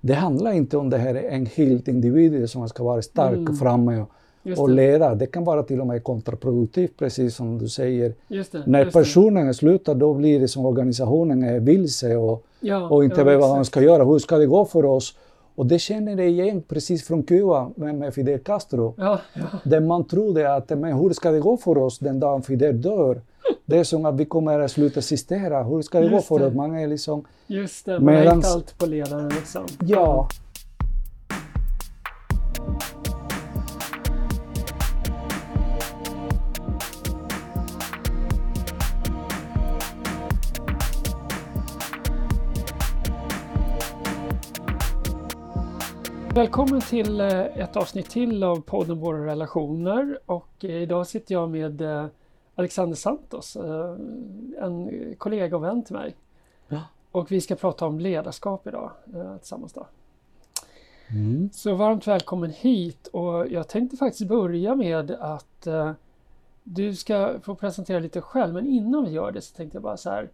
det handlar inte om det här en helt individ som ska vara stark Mm. framme och, och det. leda. Det kan vara till och med kontraproduktivt, precis som du säger. Just det. När just det. personen slutar, då blir det som organisationen är vilse och, ja, och inte vet vad man ska göra. Hur ska det gå för oss? Och det känner jag igen precis från Kuba med, med Fidel Castro. Ja, ja. Där man trodde att men hur ska det gå för oss den dagen Fidel dör? Det är som att vi kommer att sluta existera. Hur ska det Just gå för det. Man är liksom, Just det, man har Medans- inte allt på ledaren liksom. ja. Välkommen till eh, ett avsnitt till av podden Våra relationer och eh, idag sitter jag med eh, Alexander Santos, eh, en kollega och vän till mig. Ja. Och vi ska prata om ledarskap idag eh, tillsammans. Då. Mm. Så varmt välkommen hit och jag tänkte faktiskt börja med att eh, du ska få presentera lite själv men innan vi gör det så tänkte jag bara så här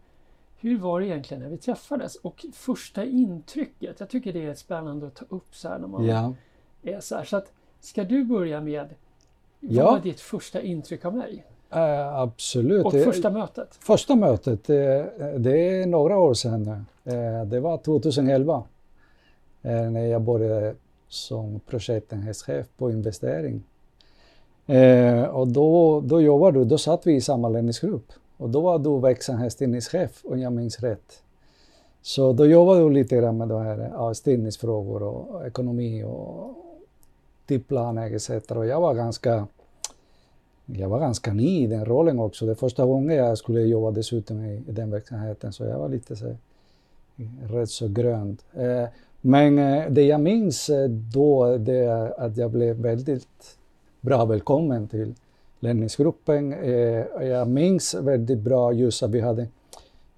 hur var det egentligen när vi träffades och första intrycket? Jag tycker det är spännande att ta upp så här när man ja. är så här. Så att, ska du börja med vad Ja. var ditt första intryck av mig? Eh, absolut. Och första mötet? Första mötet, det är några år sedan nu. Eh, Det var 2011 eh, när jag började som projektenhetschef på investering. Eh, Och då, då jobbade du, då satt vi i samma ledningsgrupp. Och då var du verksamhetstidningschef om jag minns rätt. Så då jobbade du lite grann med de här ja, styrningsfrågor och ekonomi och tidsplaner etc. Och jag var ganska jag var ganska ny i den rollen också. Det första gången jag skulle jobba dessutom i, i den verksamheten så jag var lite så, eh, rätt så grönt. Eh, men eh, det jag minns eh, då det är att jag blev väldigt bra välkommen till ledningsgruppen. Eh, jag minns väldigt bra just att vi hade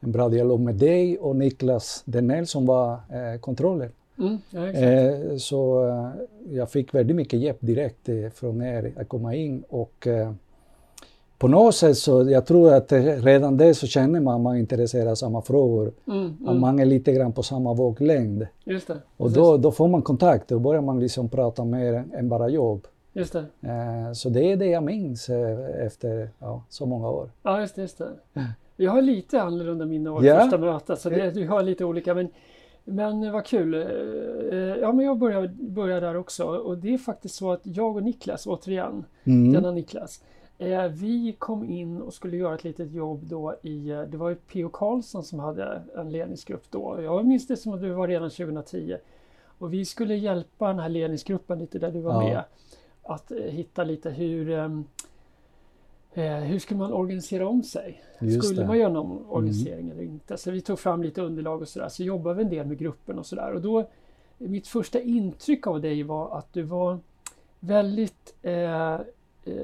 en bra dialog med dig och Niklas Denell som var eh, kontroller. Mm, ja. Eh, så eh, jag fick väldigt mycket hjälp direkt eh, från er att komma in och eh, på något sätt så jag tror att redan det så känner man att man av samma frågor. Mm, Att mm, man är lite grann på samma våglängd. just det. Och då, då får man kontakt, då börjar man liksom prata mer än- bara jobb. Just det. Eh, så det är det jag minns efter ja, så många år. Ja, just det. Just det. Jag har lite annorlunda minne av Ja. första mötet, så det, du har lite olika. Men, men vad kul. Eh, Ja, men jag börjar, börjar där också. Och det är faktiskt så att jag och Niklas, återigen, Mm. denna Niklas, eh, vi kom in och skulle göra ett litet jobb då i, eh, det var ju P.O. Karlsson som hade en ledningsgrupp då. Jag minns det som att det var redan 2010. Och vi skulle hjälpa den här ledningsgruppen lite där du var Ja. med. Att eh, hitta lite hur Eh, hur skulle man organisera om sig? Just skulle det. Mm. man göra någon organisering eller inte? Så vi tog fram lite underlag och sådär. Så jobbade vi en del med gruppen och sådär. Och då, mitt första intryck av dig var att du var väldigt eh, eh,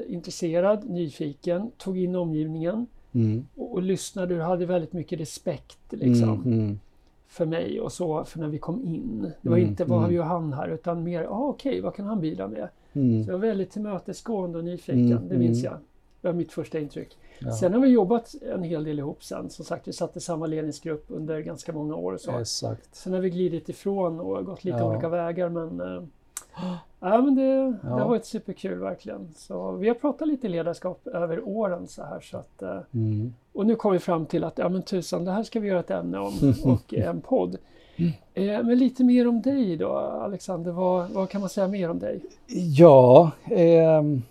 intresserad, nyfiken, tog in omgivningen Mm. och, och lyssnade. Du hade väldigt mycket respekt liksom, Mm, mm. för mig och så för när vi kom in. Det var Mm, inte vad mm. gör han här utan mer, ah, okej, vad kan han bidra med? Mm. Så jag var väldigt tillmötesgående och nyfiken, Mm, det minns mm. jag. Det var mitt första intryck. Ja. Sen har vi jobbat en hel del ihop sen. Som sagt, vi satt i samma ledningsgrupp under ganska många år. Och så. Exakt. Sen har vi glidit ifrån och gått lite Ja. olika vägar. Men, äh, ja, men det, det Ja. har varit superkul verkligen. Så vi har pratat lite ledarskap över åren så här. Så att, äh, Mm. och nu kom vi fram till att ja, men tusan, det här ska vi göra ett ämne om och en podd. Eh, men lite mer om dig då, Alexander. Vad, vad kan man säga mer om dig? Ja, ehm,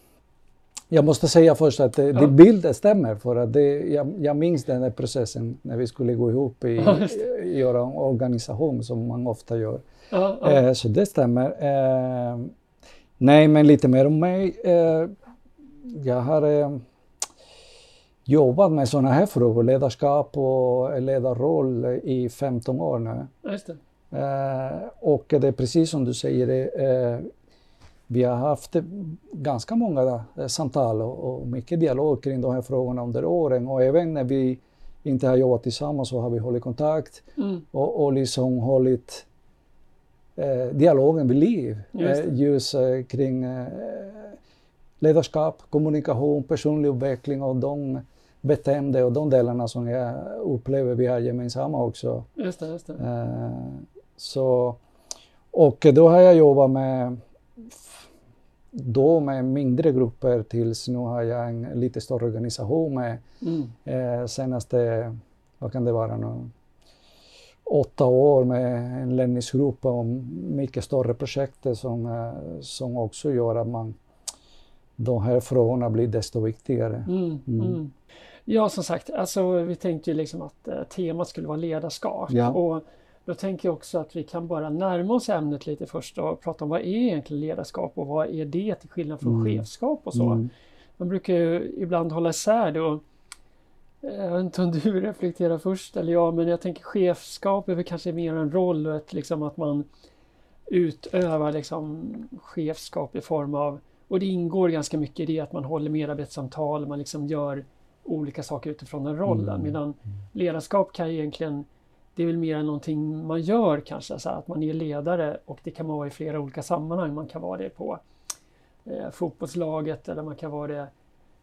jag måste säga först att det, Ja. det bilden stämmer för att det, jag, jag minns den här processen när vi skulle gå ihop i, Ja, i göra en organisation som man ofta gör. Ja, ja, Eh, så det stämmer. Ehm, nej, men lite mer om mig. Eh, jag har eh, jobbat med sådana här frågor, ledarskap och ledarroll i 15 år nu. det. Eh, och det är precis som du säger, eh, vi har haft ganska många eh, samtal och, mycket dialog kring de här frågorna under åren och även när vi inte har jobbat tillsammans så har vi hållit kontakt Mm, och, och liksom hållit eh, dialogen vid liv. Just. Eh, just eh, kring eh, ledarskap, kommunikation, personlig utveckling och de beteende och de delarna som jag upplever vi har gemensamma också. just det, just det. Eh, så, och då har jag jobbat med då med mindre grupper tills nu har jag en lite större organisation med mm. eh, senaste, vad kan det vara nu, åtta år med en ledningsgrupp om mycket större projekt som, eh, som också gör att man, de här frågorna blir desto viktigare. Mm, mm. mm. Ja, som sagt, alltså, vi tänkte ju liksom att eh, temat skulle vara ledarskap. Ja. Och då tänker jag också att vi kan bara närma oss ämnet lite först och prata om vad är egentligen ledarskap och vad är det till skillnad från mm. chefskap och så. Mm. Man brukar ju ibland hålla isär det och eh, jag vet inte om du reflekterar först eller jag, men jag tänker chefskap är väl kanske mer en roll och ett, liksom att man utövar liksom chefskap i form av, och det ingår ganska mycket i det att man håller medarbetssamtal, man liksom gör olika saker utifrån den rollen. Mm. Medan ledarskap kan ju egentligen, det är väl mer någonting man gör kanske, så att man är ledare och det kan man vara i flera olika sammanhang. Man kan vara det på eh, fotbollslaget eller man kan vara det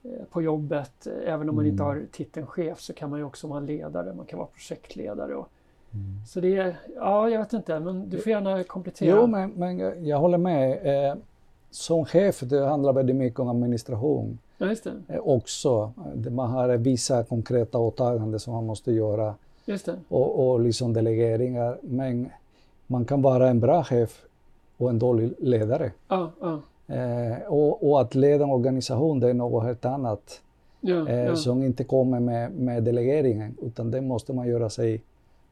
eh, på jobbet. Även om man inte mm. har titeln chef så kan man ju också vara ledare, man kan vara projektledare. Och, mm. Så det är, ja jag vet inte, men du får gärna komplettera. Jo, men, men jag håller med. Eh, som chef, det handlar väldigt mycket om administration. Ja, just det. Eh, också. Man har vissa konkreta åtaganden som man måste göra. Och, och liksom delegeringar. Men man kan vara en bra chef och en dålig ledare. Ja, ja. Eh, och, och, att leda en organisation, det är något helt annat. Ja, eh, som inte kommer med, med delegeringen, utan det måste man göra sig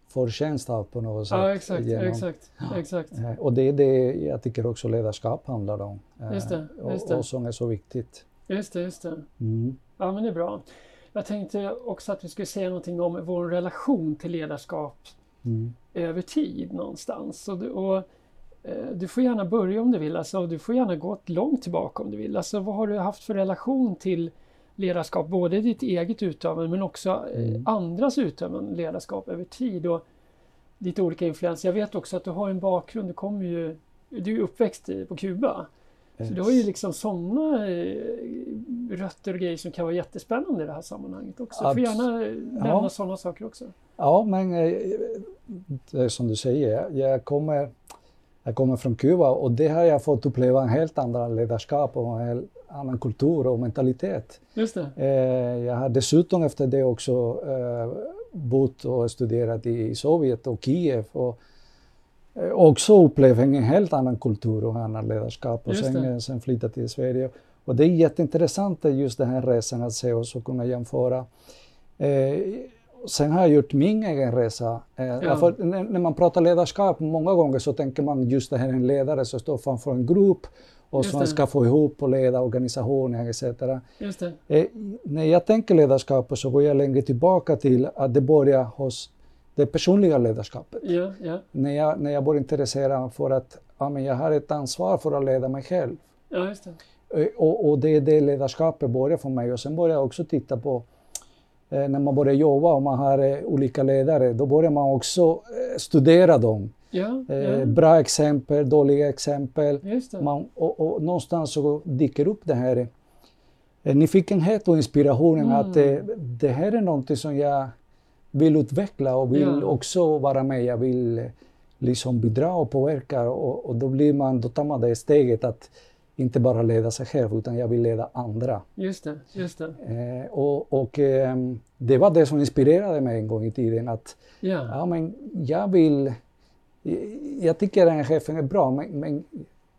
förtjänst av på något sätt. Exakt. Genom, exakt, exakt. Eh, och det är det jag tycker också ledarskap handlar om. Eh, just det, just det. Och, och som är så viktigt. Just det, just det. Mm. Ja, men det är bra. Jag tänkte också att vi skulle säga någonting om vår relation till ledarskap mm. över tid någonstans. Och, och, eh, du får gärna börja om du vill, alltså, du får gärna gå långt tillbaka om du vill. Alltså, vad har du haft för relation till ledarskap, både ditt eget utövande men också eh, mm. andras utövande ledarskap över tid och lite olika influenser. Jag vet också att du har en bakgrund, du kommer ju, du är uppväxt på Kuba. Så du har ju liksom sådana eh, rötter och grejer som kan vara jättespännande i det här sammanhanget också. Du får gärna nämna ja. sådana saker också. Ja, men eh, som du säger, jag kommer, jag kommer från Kuba och det har jag fått uppleva en helt annan ledarskap och en helt annan kultur och mentalitet. Just det. Eh, jag har dessutom efter det också bott och studerat i Sovjet och Kiev och Eh, också upplevt en helt annan kultur och annan ledarskap och sen, sen flyttat till Sverige. Och det är jätteintressant just den här resan att se oss och kunna jämföra. Eh, sen har jag gjort min egen resa. Eh, ja. när, när, man pratar ledarskap många gånger så tänker man just det här en ledare som står framför en grupp och som ska få ihop och leda organisationen etc. Eh, när jag tänker ledarskap så går jag längre tillbaka till att det börjar hos det personliga ledarskapet. Ja, ja. När, jag, när jag började intressera mig för att ja, men jag har ett ansvar för att leda mig själv. Ja, det. Eh, och, och det är det ledarskapet började för mig. Och sen började jag också titta på eh, när man börjar jobba och man har eh, olika ledare, då börjar man också eh, studera dem. Eh, bra exempel, dåliga exempel. Man, och, och, någonstans så dyker upp det här eh, nyfikenhet och inspirationen mm. att det här är någonting som jag vill utveckla och vill ja. också vara med. Jag vill liksom bidra och påverka och, och, då, blir man, då tar man det steget att inte bara leda sig själv utan jag vill leda andra. Just det, just det. Eh, och, och eh, det var det som inspirerade mig en gång i tiden att ja. ja men jag vill, jag tycker den här chefen är bra men, men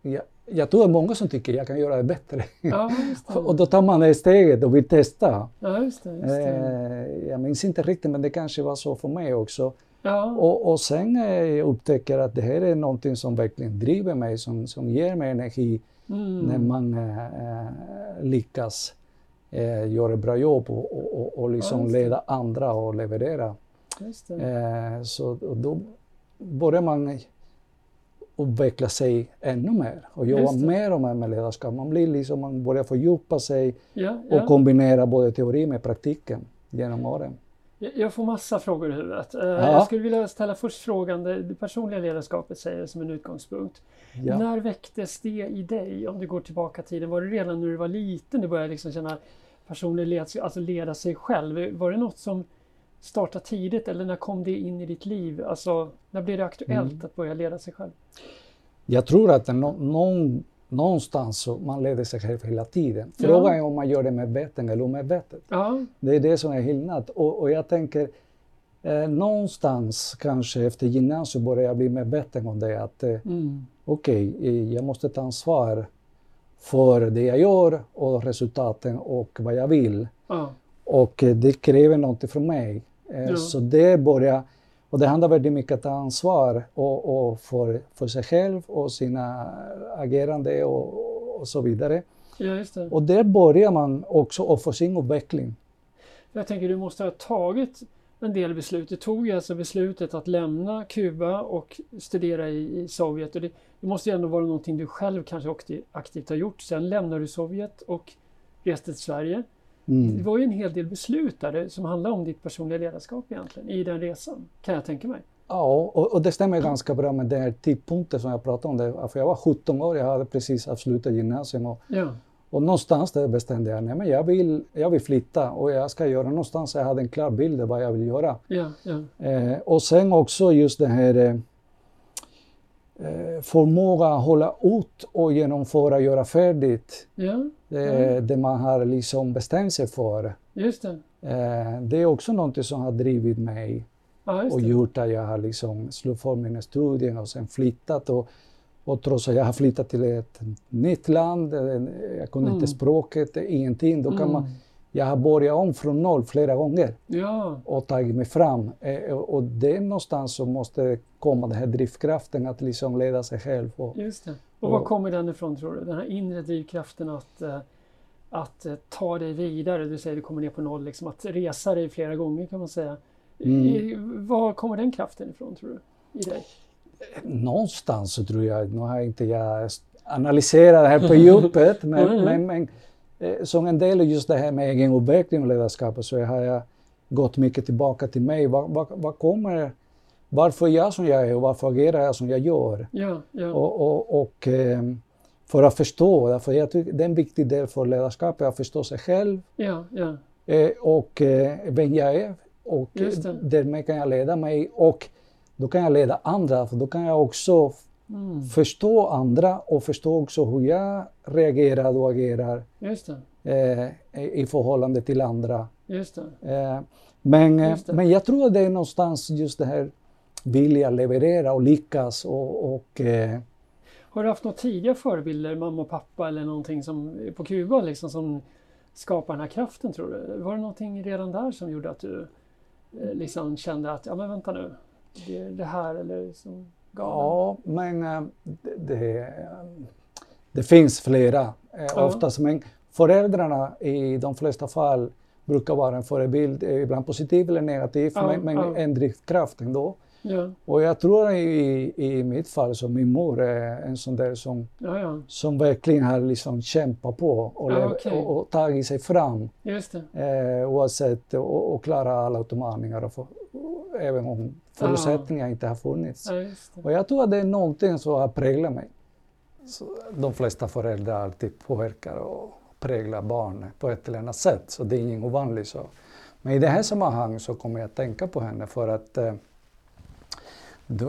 jag, jag tror det är många som tycker jag kan göra det bättre. Ja, det. och då tar man det steget och vill testa. Ja, just det, just det. Eh, jag minns inte riktigt men det kanske var så för mig också. Ja. Och, och sen eh, upptäcker att det här är någonting som verkligen driver mig, som, som ger mig energi mm. när man äh, lyckas äh, göra ett bra jobb och, och, och liksom ja, leda andra och leverera. Äh, så då börjar man utveckla sig ännu mer och jobba mer och mer med ledarskap. Man, blir liksom, man börjar fördjupa sig ja, ja. och kombinera både teori med praktiken genom åren. Jag får massa frågor i huvudet. Eh, ja. Jag skulle vilja ställa först frågan, det personliga ledarskapet säger som en utgångspunkt. Ja. När väcktes det i dig? Om du går tillbaka tiden, var det redan när du var liten du började liksom känna personlig ledarskap, alltså leda sig själv? Var det något som startade tidigt eller när kom det in i ditt liv? Alltså, när blev det aktuellt mm. att börja leda sig själv? jag tror att nå, någon, någonstans så man leder sig själv hela tiden. Frågan är om man gör det medveten eller omedvetet. Ja, Det är det som är skillnad. Och, och jag tänker, eh, någonstans kanske efter gymnasiet börjar jag bli medveten om det att eh, mm. okej, eh, jag måste ta ansvar för det jag gör och resultaten och vad jag vill. ja, Och eh, det kräver något från mig. Eh, Ja. Så det börjar, och det handlar väldigt mycket om att ta ansvar och, och för, för sig själv och sina agerande och, och så vidare. ja, just det. Och där börjar man också och få sin utveckling. Jag tänker du måste ha tagit en del beslut. Du tog alltså beslutet att lämna Kuba och studera i, i Sovjet. Och det, det måste ju ändå vara någonting du själv kanske aktivt har gjort. Sen lämnade du Sovjet och reste till Sverige. Det Mm. var ju en hel del beslut där det- som handlar om ditt personliga ledarskap egentligen i den resan, kan jag tänka mig. Ja, och, och det stämmer ganska bra med den här tidpunkten som jag pratade om. Det. För jag var 17 år, jag hade precis avslutat gymnasiet och, Ja, och någonstans där bestämde jag nej, jag vill, jag vill flytta och jag ska göra någonstans. Jag hade en klar bild av vad jag vill göra. ja, ja. Eh, och sen också just det här eh, förmåga att hålla ut och genomföra, göra färdigt ja eh, det man har liksom bestämt sig för. just det. Eh, det är också något som har drivit mig just och det. gjort att jag har liksom slutfört mina studier och sen flyttat. Och, och trots att jag har flyttat till ett nytt land, eh, jag kunde Mm. inte språket, ingenting, då kan Mm. man, jag har börjat om från noll flera gånger Ja, och tagit mig fram. Eh, och det är någonstans som måste komma den här drivkraften att liksom leda sig själv. Och, just det. Och var Och- kommer den ifrån tror du? Den här inre drivkraften att, eh, att eh, ta dig vidare. Du säger du kommer ner på noll, liksom att resa dig flera gånger kan man säga. Mm. I, var kommer den kraften ifrån tror du? I dig? någonstans så tror jag, nu har inte jag analyserat det här på djupet, men, Mm. men, men som en del av just det här med egenutveckling och ledarskap så har jag gått mycket tillbaka till mig. Vad, vad, vad kommer, varför är jag som jag är och varför agerar jag som jag gör? Ja, ja, Och, och, och eh, för att förstå, för jag tycker det är en viktig del för ledarskapet, att förstå sig själv ja, ja, eh, och eh, vem jag är. Och eh, därmed kan jag leda mig och då kan jag leda andra, för då kan jag också mm. förstå andra och förstå också hur jag reagerar och agerar eh, i förhållande till andra. Eh, men, eh, men jag tror att det är någonstans just det här vilja leverera och lyckas och, och eh, Har du haft några tidiga förebilder, mamma och pappa eller någonting som på Kuba liksom som skapar den här kraften tror du? Var det någonting redan där som gjorde att du eh, liksom kände att ja men vänta nu, det det här eller som gav ja, men eh, det, det, det finns flera eh, Ja. oftast. Men föräldrarna i de flesta fall brukar vara en förebild, eh, ibland positiv eller negativ, Ja, men, men ja. en drivkraft ändå. Ja, Och jag tror i, i mitt fall så min mor är en sån där som, ja, ja, som verkligen har liksom kämpat på och, lev- okej. och, och tagit sig fram just det. eh, oavsett och, och klara alla utmaningar och och även om förutsättningar inte har funnits. Ja. Och jag tror att det är någonting som har präglat mig. Så de flesta föräldrar alltid påverkar och präglar barn på ett eller annat sätt, så det är inget ovanligt. Så. Men i det här sammanhanget så kommer jag att tänka på henne för att eh,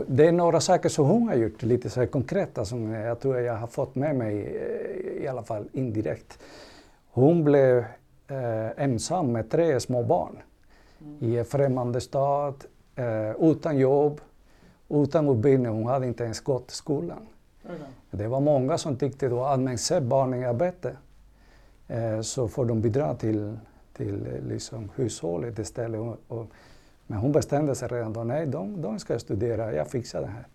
det är några saker som hon har gjort, lite så här konkreta, som jag tror jag har fått med mig, eh, i alla fall indirekt. Hon blev eh, ensam med tre små barn i en främmande stad, eh, utan jobb, utan utbildning. Hon hade inte ens gått till skolan. Det var många som tyckte då att men se barnen i arbete eh, så får de bidra till, till eh, liksom hushållet istället. Och, och, men hon bestämde sig redan då, nej de, de ska studera, jag fixar det här.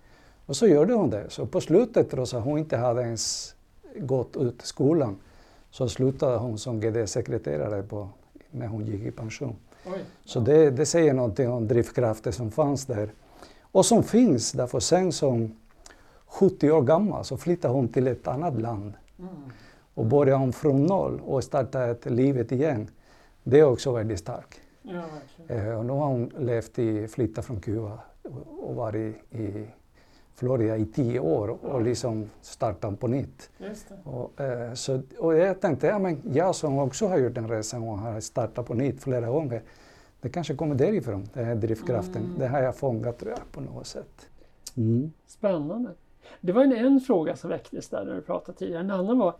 Och så gjorde hon det. Så på slutet, trots att hon inte hade ens gått ut skolan, så slutade hon som GD-sekreterare när hon gick i pension. Oj. Så det, det säger någonting om drivkraften som fanns där. Och som finns, därför sen som 70 år gammal så flyttade hon till ett annat land Mm. och började om från noll och startade ett livet igen. Det är också väldigt starkt. Ja. Eh, och nu har hon levt i, flyttat från Kuba och varit i Florida i tio år och liksom startat på nytt. Just det. Och, eh, så, och jag tänkte, ja, men jag som också har gjort den resan och har startat på nytt flera gånger, det kanske kommer därifrån, den här drivkraften. Mm. Det har jag fångat tror jag, på något sätt. Mm. Spännande. Det var en, en fråga som väcktes där när du pratade tidigare. En annan var,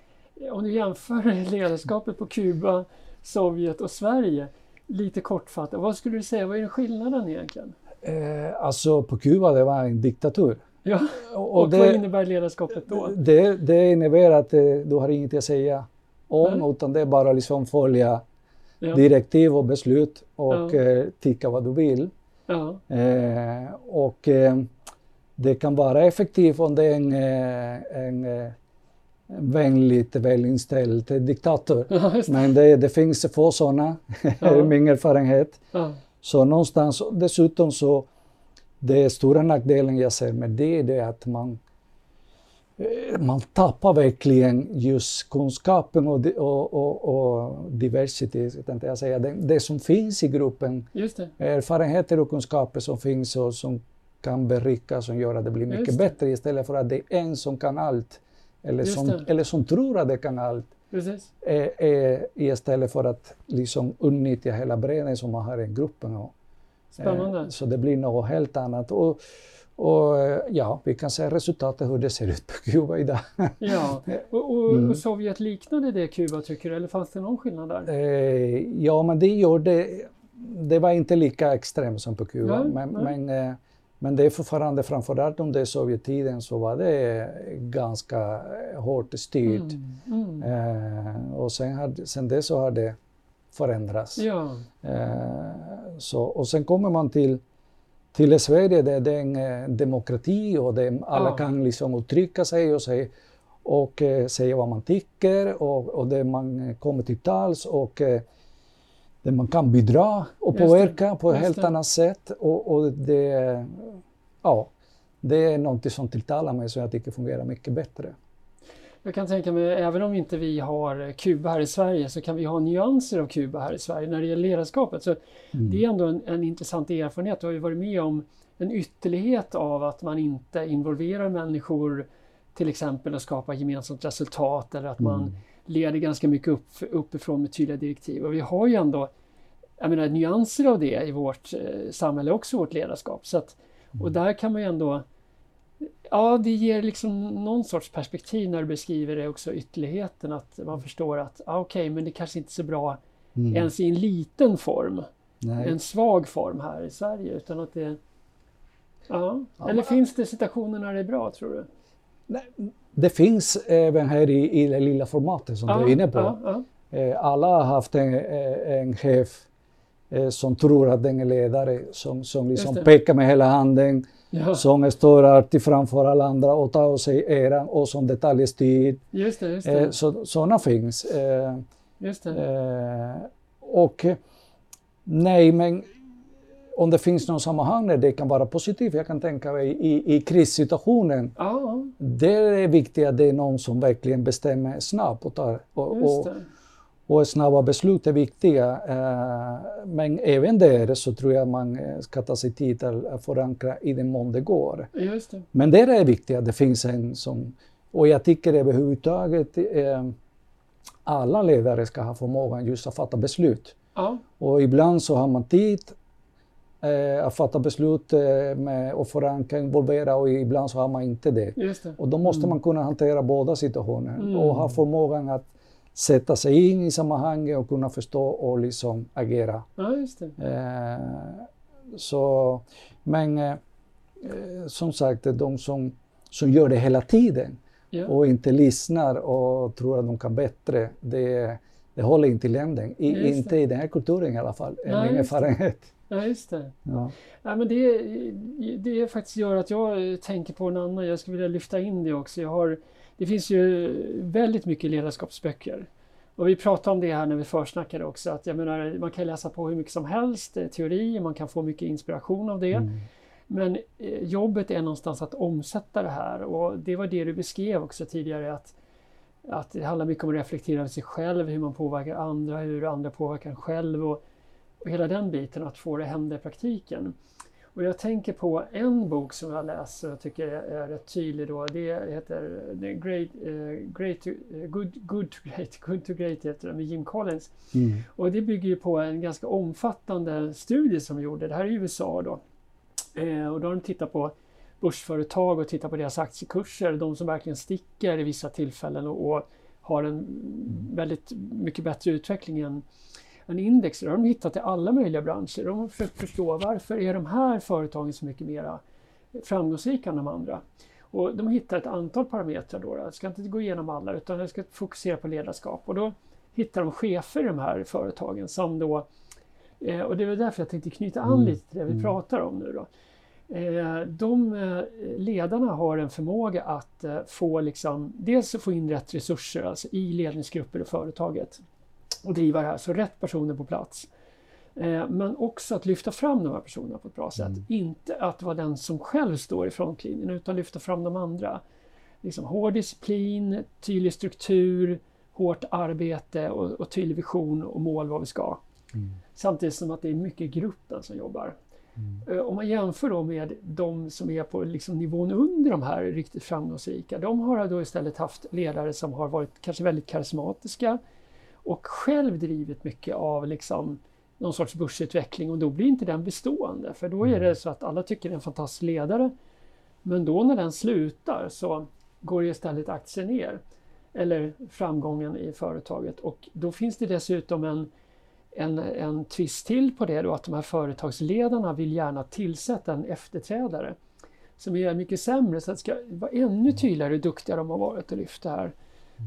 om du jämför ledarskapet på Kuba, Sovjet och Sverige, lite kortfattat, vad skulle du säga, vad är skillnaden egentligen? Eh, alltså på Kuba, det var en diktatur. Ja, och, och det, vad innebär ledarskapet då? Det, det innebär att eh, du har inget att säga om, mm. utan det är bara liksom följa ja. direktiv och beslut och ja. eh, tycka vad du vill. Ja. Eh, och eh, det kan vara effektivt om det är en, eh, en, en vänligt välinställd diktator. Ja, Men det, det finns få sådana, ja. min erfarenhet. Så någonstans, dessutom så, det stora nackdelen jag ser med det, det är att man, eh, man tappar verkligen just kunskapen och, och, och, och diversitet, tänkte jag säga. Det, det, som finns i gruppen, erfarenheter och kunskaper som finns och som kan berika, som gör att det blir mycket bättre istället för att det är en som kan allt eller som, eller som tror att det kan allt. Är, är, istället för att liksom utnyttja hela bredden som man har i gruppen. Och, Spännande. Eh, så det blir något helt annat. Och, och ja, vi kan se resultatet hur det ser ut på Kuba idag. Ja, och, och, mm. och Sovjet liknade det Kuba tycker du, eller fanns det någon skillnad där? Eh, ja, men det gjorde, det var inte lika extremt som på Kuba. Nej, men, nej. men eh, men det är fortfarande, framförallt under Sovjettiden, så var det ganska hårt styrt. Mm, mm. Eh, och sen, hade, sen dess så har det förändrats. Ja. Eh, så, och sen kommer man till, till Sverige där det är en eh, demokrati och det, alla ja. kan liksom uttrycka sig och, säga, och eh, säga vad man tycker och, och där man kommer till tals. Och, där man kan bidra och påverka på ett helt annat sätt. Och, och, det, ja, det är något som tilltalar mig som jag tycker fungerar mycket bättre. Jag kan tänka mig, även om inte vi har Kuba här i Sverige, så kan vi ha nyanser av Kuba här i Sverige när det gäller ledarskapet. Så mm. Det är ändå en, en intressant erfarenhet. Du har ju varit med om en ytterlighet av att man inte involverar människor till exempel att skapa gemensamt resultat eller att man mm leder ganska mycket upp, uppifrån med tydliga direktiv. Och vi har ju ändå jag menar, nyanser av det i vårt eh, samhälle också, vårt ledarskap. Så att, och där kan man ju ändå Ja, det ger liksom någon sorts perspektiv när du beskriver det också, ytterligheten, att man förstår att ah, okej, okay, men det kanske inte är så bra mm. ens i en liten form, Nej. en svag form här i Sverige, utan att det... Ja. ja Eller finns det situationer när det är bra, tror du? Nej, det finns även här i, i det lilla formatet som ja, du är inne på. Ja, ja. Eh, alla har haft en, eh, en chef eh, som tror att den är ledare, som, som liksom pekar med hela handen, ja. som står alltid framför alla andra och tar sig äran och som detaljstyr. Just det, just det. Så, sådana finns. Just det. Och nej, men om det finns någon sammanhang där det kan vara positivt, jag kan tänka mig i, i krissituationen. Ja. Det är viktigt att det är någon som verkligen bestämmer snabbt och, tar, och, och, och snabba beslut är viktiga. Eh, men även där så tror jag man ska ta sig tid att förankra i den mån det går. Just det. Men där är det viktigt att det finns en som... Och jag tycker överhuvudtaget eh, alla ledare ska ha förmågan just att fatta beslut. Ja. Och ibland så har man tid eh, att fatta beslut eh, med och förankra, involvera och ibland så har man inte det. det. Och då måste mm. man kunna hantera båda situationer mm. och ha förmågan att sätta sig in i sammanhanget och kunna förstå och liksom agera. Ja, just det. Eh, så, men eh, som sagt, de som, som gör det hela tiden ja. och inte lyssnar och tror att de kan bättre, det, det håller inte i längden. I, inte i den här kulturen i alla fall, är min erfarenhet. Ja, just det. Ja. Ja, men det, det faktiskt gör att jag tänker på en annan, jag skulle vilja lyfta in det också. Jag har, det finns ju väldigt mycket ledarskapsböcker. Och vi pratade om det här när vi försnackade också, att jag menar, man kan läsa på hur mycket som helst, eh, teori, man kan få mycket inspiration av det. Mm. Men eh, jobbet är någonstans att omsätta det här och det var det du beskrev också tidigare, att, att det handlar mycket om att reflektera över sig själv, hur man påverkar andra, hur andra påverkar en själv. Och, och hela den biten, att få det hända i praktiken. Och jag tänker på en bok som jag läst och tycker är rätt tydlig då. Det heter Great, uh, great uh, good, good to Great, Good to Great heter det, med Jim Collins. Mm. Och det bygger ju på en ganska omfattande studie som de gjorde. Det här är i USA då. Eh, och då har de tittat på börsföretag och tittar på deras aktiekurser, de som verkligen sticker i vissa tillfällen och, och har en väldigt mycket bättre utveckling än, än index. Det har de hittat i alla möjliga branscher. De har försökt förstå varför är de här företagen så mycket mer framgångsrika än de andra. Och de hittar ett antal parametrar. Då. Jag ska inte gå igenom alla utan jag ska fokusera på ledarskap. Och då hittar de chefer i de här företagen som då eh, och det är därför jag tänkte knyta an mm. lite till det vi mm. pratar om nu. Då. Eh, de eh, ledarna har en förmåga att få liksom, dels få in rätt resurser alltså i ledningsgrupper i företaget och driva det här, så rätt personer på plats. Men också att lyfta fram de här personerna på ett bra sätt. Mm. Inte att vara den som själv står i frontlinjen utan lyfta fram de andra. Liksom hård disciplin, tydlig struktur, hårt arbete och, och tydlig vision och mål vad vi ska. Mm. Samtidigt som att det är mycket gruppen som jobbar. Mm. Eh, om man jämför då med de som är på liksom nivån under de här riktigt framgångsrika. De har då istället haft ledare som har varit kanske väldigt karismatiska och själv drivit mycket av liksom någon sorts börsutveckling och då blir inte den bestående. För då är det mm. så att alla tycker det är en fantastisk ledare. Men då när den slutar så går ju istället aktien ner. Eller framgången i företaget. Och då finns det dessutom en en, en twist till på det då att de här företagsledarna vill gärna tillsätta en efterträdare som är mycket sämre så att det ska vara ännu tydligare hur duktiga de har varit att lyfta här.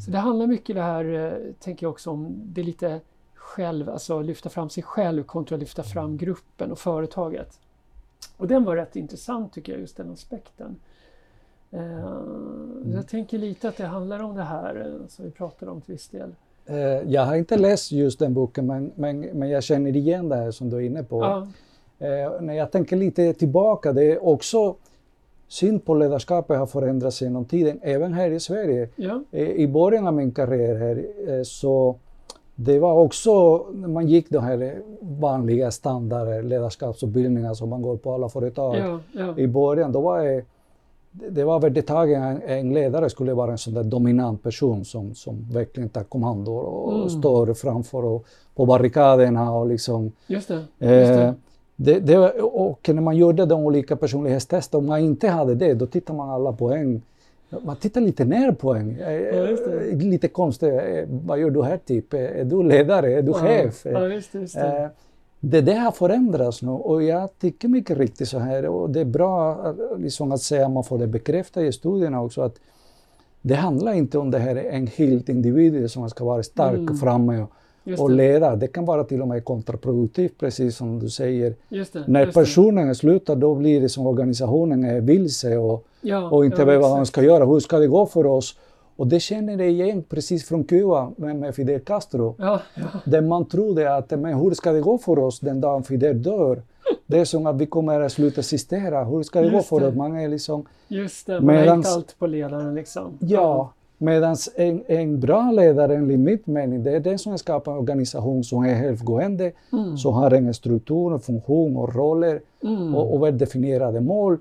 Så det handlar mycket det här, eh, tänker jag också om, det lite själv, alltså lyfta fram sig själv kontra att lyfta fram gruppen och företaget. Och den var rätt intressant tycker jag, just den aspekten. Uh, mm. Jag tänker lite att det handlar om det här eh, som vi pratade om till viss del. Eh, jag har inte läst just den boken, men, men, men jag känner igen det här som du är inne på. Ja. Eh, när jag tänker lite tillbaka, det är också syn på ledarskapet har förändrats genom tiden, även här i Sverige. Ja. Eh, I början av min karriär här eh, så det var också, när man gick de här vanliga standard ledarskapsutbildningar som man går på alla företag. Ja, ja. I början då var det det var vedertaget att en ledare skulle vara en sån där dominant person som, som verkligen tar kommando och mm. står framför och på barrikaderna och liksom... Just det. Just det. Eh, det, det, och när man gjorde de olika personlighetstester, om man inte hade det, då tittar man alla en. Man tittar lite ner på en. Eh, ja, lite konstigt. Eh, vad gör du här typ? Är du ledare? Är du chef? Ja, just det, just det det där har förändrats nu och jag tycker mycket riktigt så här och det är bra liksom att säga, man får det bekräftat i studierna också att det handlar inte om det här en helt individ som ska vara stark mm. framme och, och leda. Det kan vara till och med kontraproduktivt, precis som du säger. Det, När personen slutar, då blir det som organisationen är vilse och, ja, och inte ja, vet vad man ska göra. Hur ska det gå för oss? Och det känner jag igen precis från Kuba med, Fidel Castro. Ja, ja. Där man trodde att men hur ska det gå för oss den dagen Fidel dör? Det är som att vi kommer att sluta existera. Hur ska det Just gå för oss? Man är liksom... Just det, man medans, har allt på ledaren liksom. Ja, medan en, en bra ledare enligt mitt mening, det är den som skapar en organisation som är självgående, mm. som har en struktur, en funktion och roller mm. och, och väldefinierade mål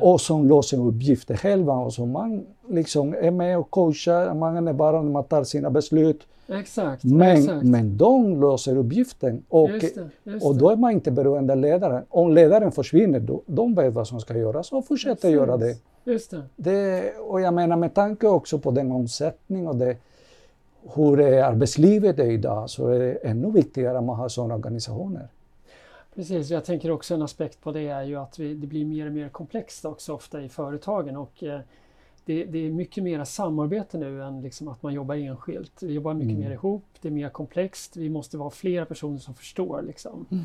och som löser uppgifter själva och som man liksom är med och coachar, man är bara när man tar sina beslut. Exakt, men, exakt. men de löser uppgiften och, just det, just och då är man inte beroende av ledaren. Om ledaren försvinner, då, de vet vad som ska göras och fortsätter Precis. göra det. Just det. det. Och jag menar med tanke också på den omsättning och det, hur arbetslivet är idag så är det ännu viktigare att man har sådana organisationer. Precis, jag tänker också en aspekt på det är ju att vi, det blir mer och mer komplext också ofta i företagen och eh, det, det, är mycket mer samarbete nu än liksom att man jobbar enskilt. Vi jobbar mycket mm. mer ihop, det är mer komplext, vi måste vara flera personer som förstår. Liksom. Mm.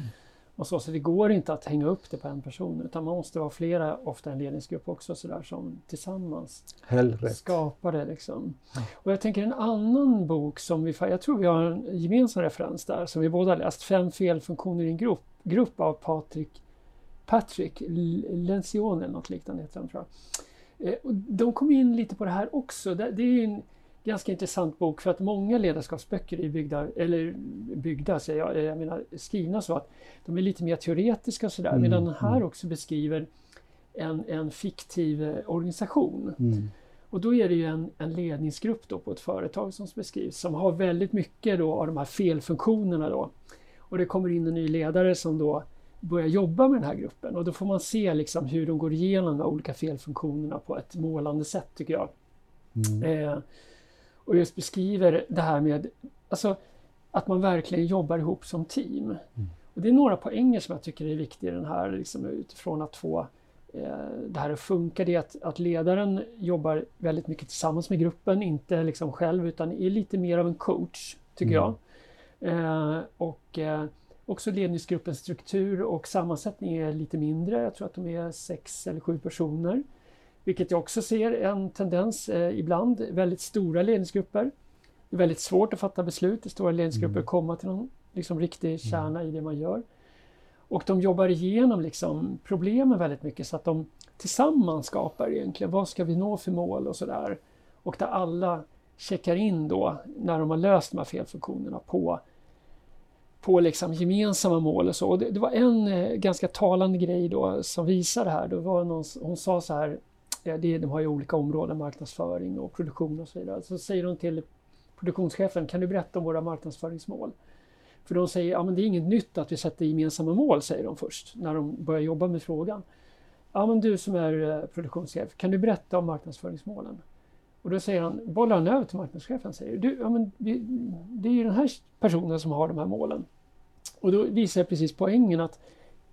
Och så, så det går inte att hänga upp det på en person utan man måste vara flera, ofta en ledningsgrupp också, så där, som tillsammans Hellre. skapar det. Liksom. Ja. Och jag tänker en annan bok som vi, jag tror vi har en gemensam referens där, som vi båda läst, Fem felfunktioner i en grupp grupp av Patrik Patrick Lencioni eller något liknande heter han tror jag. Eh, de kom in lite på det här också. Det är en ganska intressant bok för att många ledarskapsböcker är byggda, eller byggda säger jag, eh, jag menar skrivna så att de är lite mer teoretiska och sådär. Mm. Medan den här mm. också beskriver en, en fiktiv eh, organisation. Mm. Och då är det ju en, en ledningsgrupp då på ett företag som beskrivs som har väldigt mycket då av de här felfunktionerna då. Och det kommer in en ny ledare som då börja jobba med den här gruppen och då får man se liksom hur de går igenom de olika felfunktionerna på ett målande sätt tycker jag. Mm. Eh, och just beskriver det här med alltså, att man verkligen jobbar ihop som team. Mm. Och det är några poänger som jag tycker är viktiga i den här liksom, utifrån att få eh, det här att funka. Det är att, att ledaren jobbar väldigt mycket tillsammans med gruppen, inte liksom själv utan är lite mer av en coach, tycker mm. jag. Eh, och eh, också ledningsgruppens struktur och sammansättning är lite mindre. Jag tror att de är sex eller sju personer. Vilket jag också ser en tendens eh, ibland, väldigt stora ledningsgrupper. Det är väldigt svårt att fatta beslut i stora ledningsgrupper, mm. komma till någon liksom, riktig mm. kärna mm. i det man gör. Och de jobbar igenom liksom, problemen väldigt mycket så att de tillsammans skapar egentligen, vad ska vi nå för mål och sådär. Och där alla checkar in då, när de har löst de här felfunktionerna, på på liksom gemensamma mål och så. Och det, det, var en eh, ganska talande grej då som visar det här. Det var någon, hon sa så här, det, de har ju olika områden, marknadsföring och produktion och så vidare. Så säger hon till produktionschefen, kan du berätta om våra marknadsföringsmål? För de säger, ja men det är inget nytt att vi sätter gemensamma mål, säger de först, när de börjar jobba med frågan. Ja men du som är eh, produktionschef, kan du berätta om marknadsföringsmålen? Och då säger han, bollar han över till marknadschefen säger du, ja, men det är ju den här personen som har de här målen. Och då visar jag precis poängen att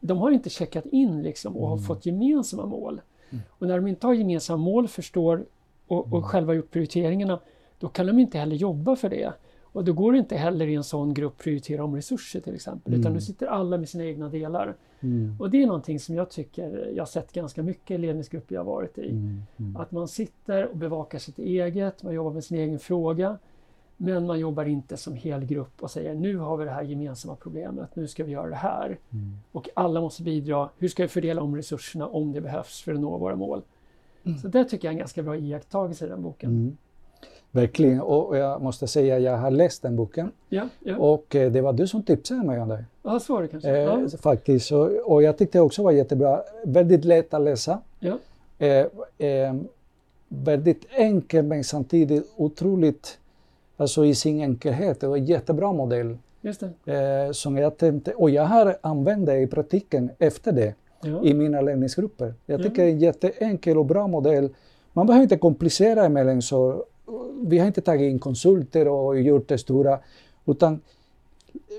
de har inte checkat in liksom och har mm. fått gemensamma mål. Mm. Och när de inte har gemensamma mål, förstår och, och mm. själva gjort prioriteringarna, då kan de inte heller jobba för det. Och då går det inte heller i en sån grupp prioritera om resurser till exempel, mm. utan nu sitter alla med sina egna delar. Mm. Och det är någonting som jag tycker jag sett ganska mycket i ledningsgrupper jag varit i. Mm. mm. Att man sitter och bevakar sitt eget, man jobbar med sin egen fråga. Men man jobbar inte som hel grupp och säger nu har vi det här gemensamma problemet, nu ska vi göra det här. Mm. Och alla måste bidra. Hur ska vi fördela om resurserna om det behövs för att nå våra mål? Mm. Så det tycker jag är en ganska bra iakttagelse i den boken. Mm. Verkligen, och jag måste säga att jag har läst den boken. Ja, ja. Och eh, det var du som tipsade mig om det. Ja, så var det kanske. Eh, ja. Faktiskt, och, och, jag tyckte också var jättebra. Väldigt lätt att läsa. Ja. Eh, eh, väldigt enkel men samtidigt otroligt, alltså i sin enkelhet. Det var en jättebra modell. Just. Eh, som jag tänkte, och jag har använt det i praktiken efter det ja. i mina ledningsgrupper. Jag tycker det är en jätteenkel och bra modell. Man behöver inte komplicera emellan så vi har inte tagit in konsulter och gjort det stora, utan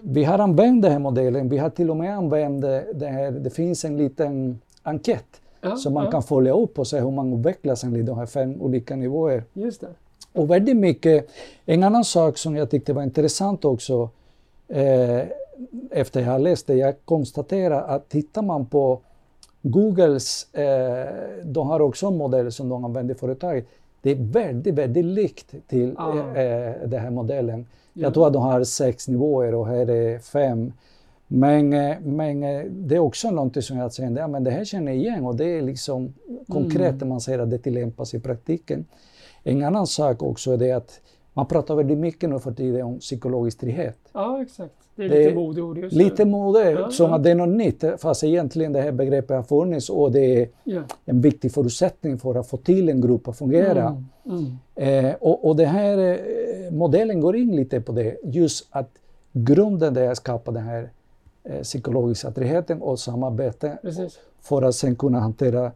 vi har använt den här modellen. Vi har till och med använt det här, det finns en liten enkät ja, som man ja. kan följa upp och se hur man utvecklas enligt de här fem olika nivåer. Just det. Och väldigt mycket, en annan sak som jag tyckte var intressant också, eh, efter jag har läst det, jag konstaterar att tittar man på Googles, eh, de har också en modell som de använder i företaget, det är väldigt, väldigt likt till ah. äh, den här modellen. Ja. Jag tror att de har sex nivåer och här är fem. Men, eh, men det är också någonting som jag säger, ja, men det här känner jag igen och det är liksom konkret mm. när man säger att det tillämpas i praktiken. En annan sak också är det att man pratar väldigt mycket nu för tiden om psykologisk trygghet. Ja, exakt. Det är lite det, modeord just nu. Lite mode, ja, som ja. att det är något nytt, fast egentligen det här begreppet har funnits och det är ja. en viktig förutsättning för att få till en grupp att fungera. Mm, mm. Eh, och, och den här eh, modellen går in lite på det, just att grunden är att skapa den här eh, psykologiska tryggheten och samarbete Precis. för att sen kunna hantera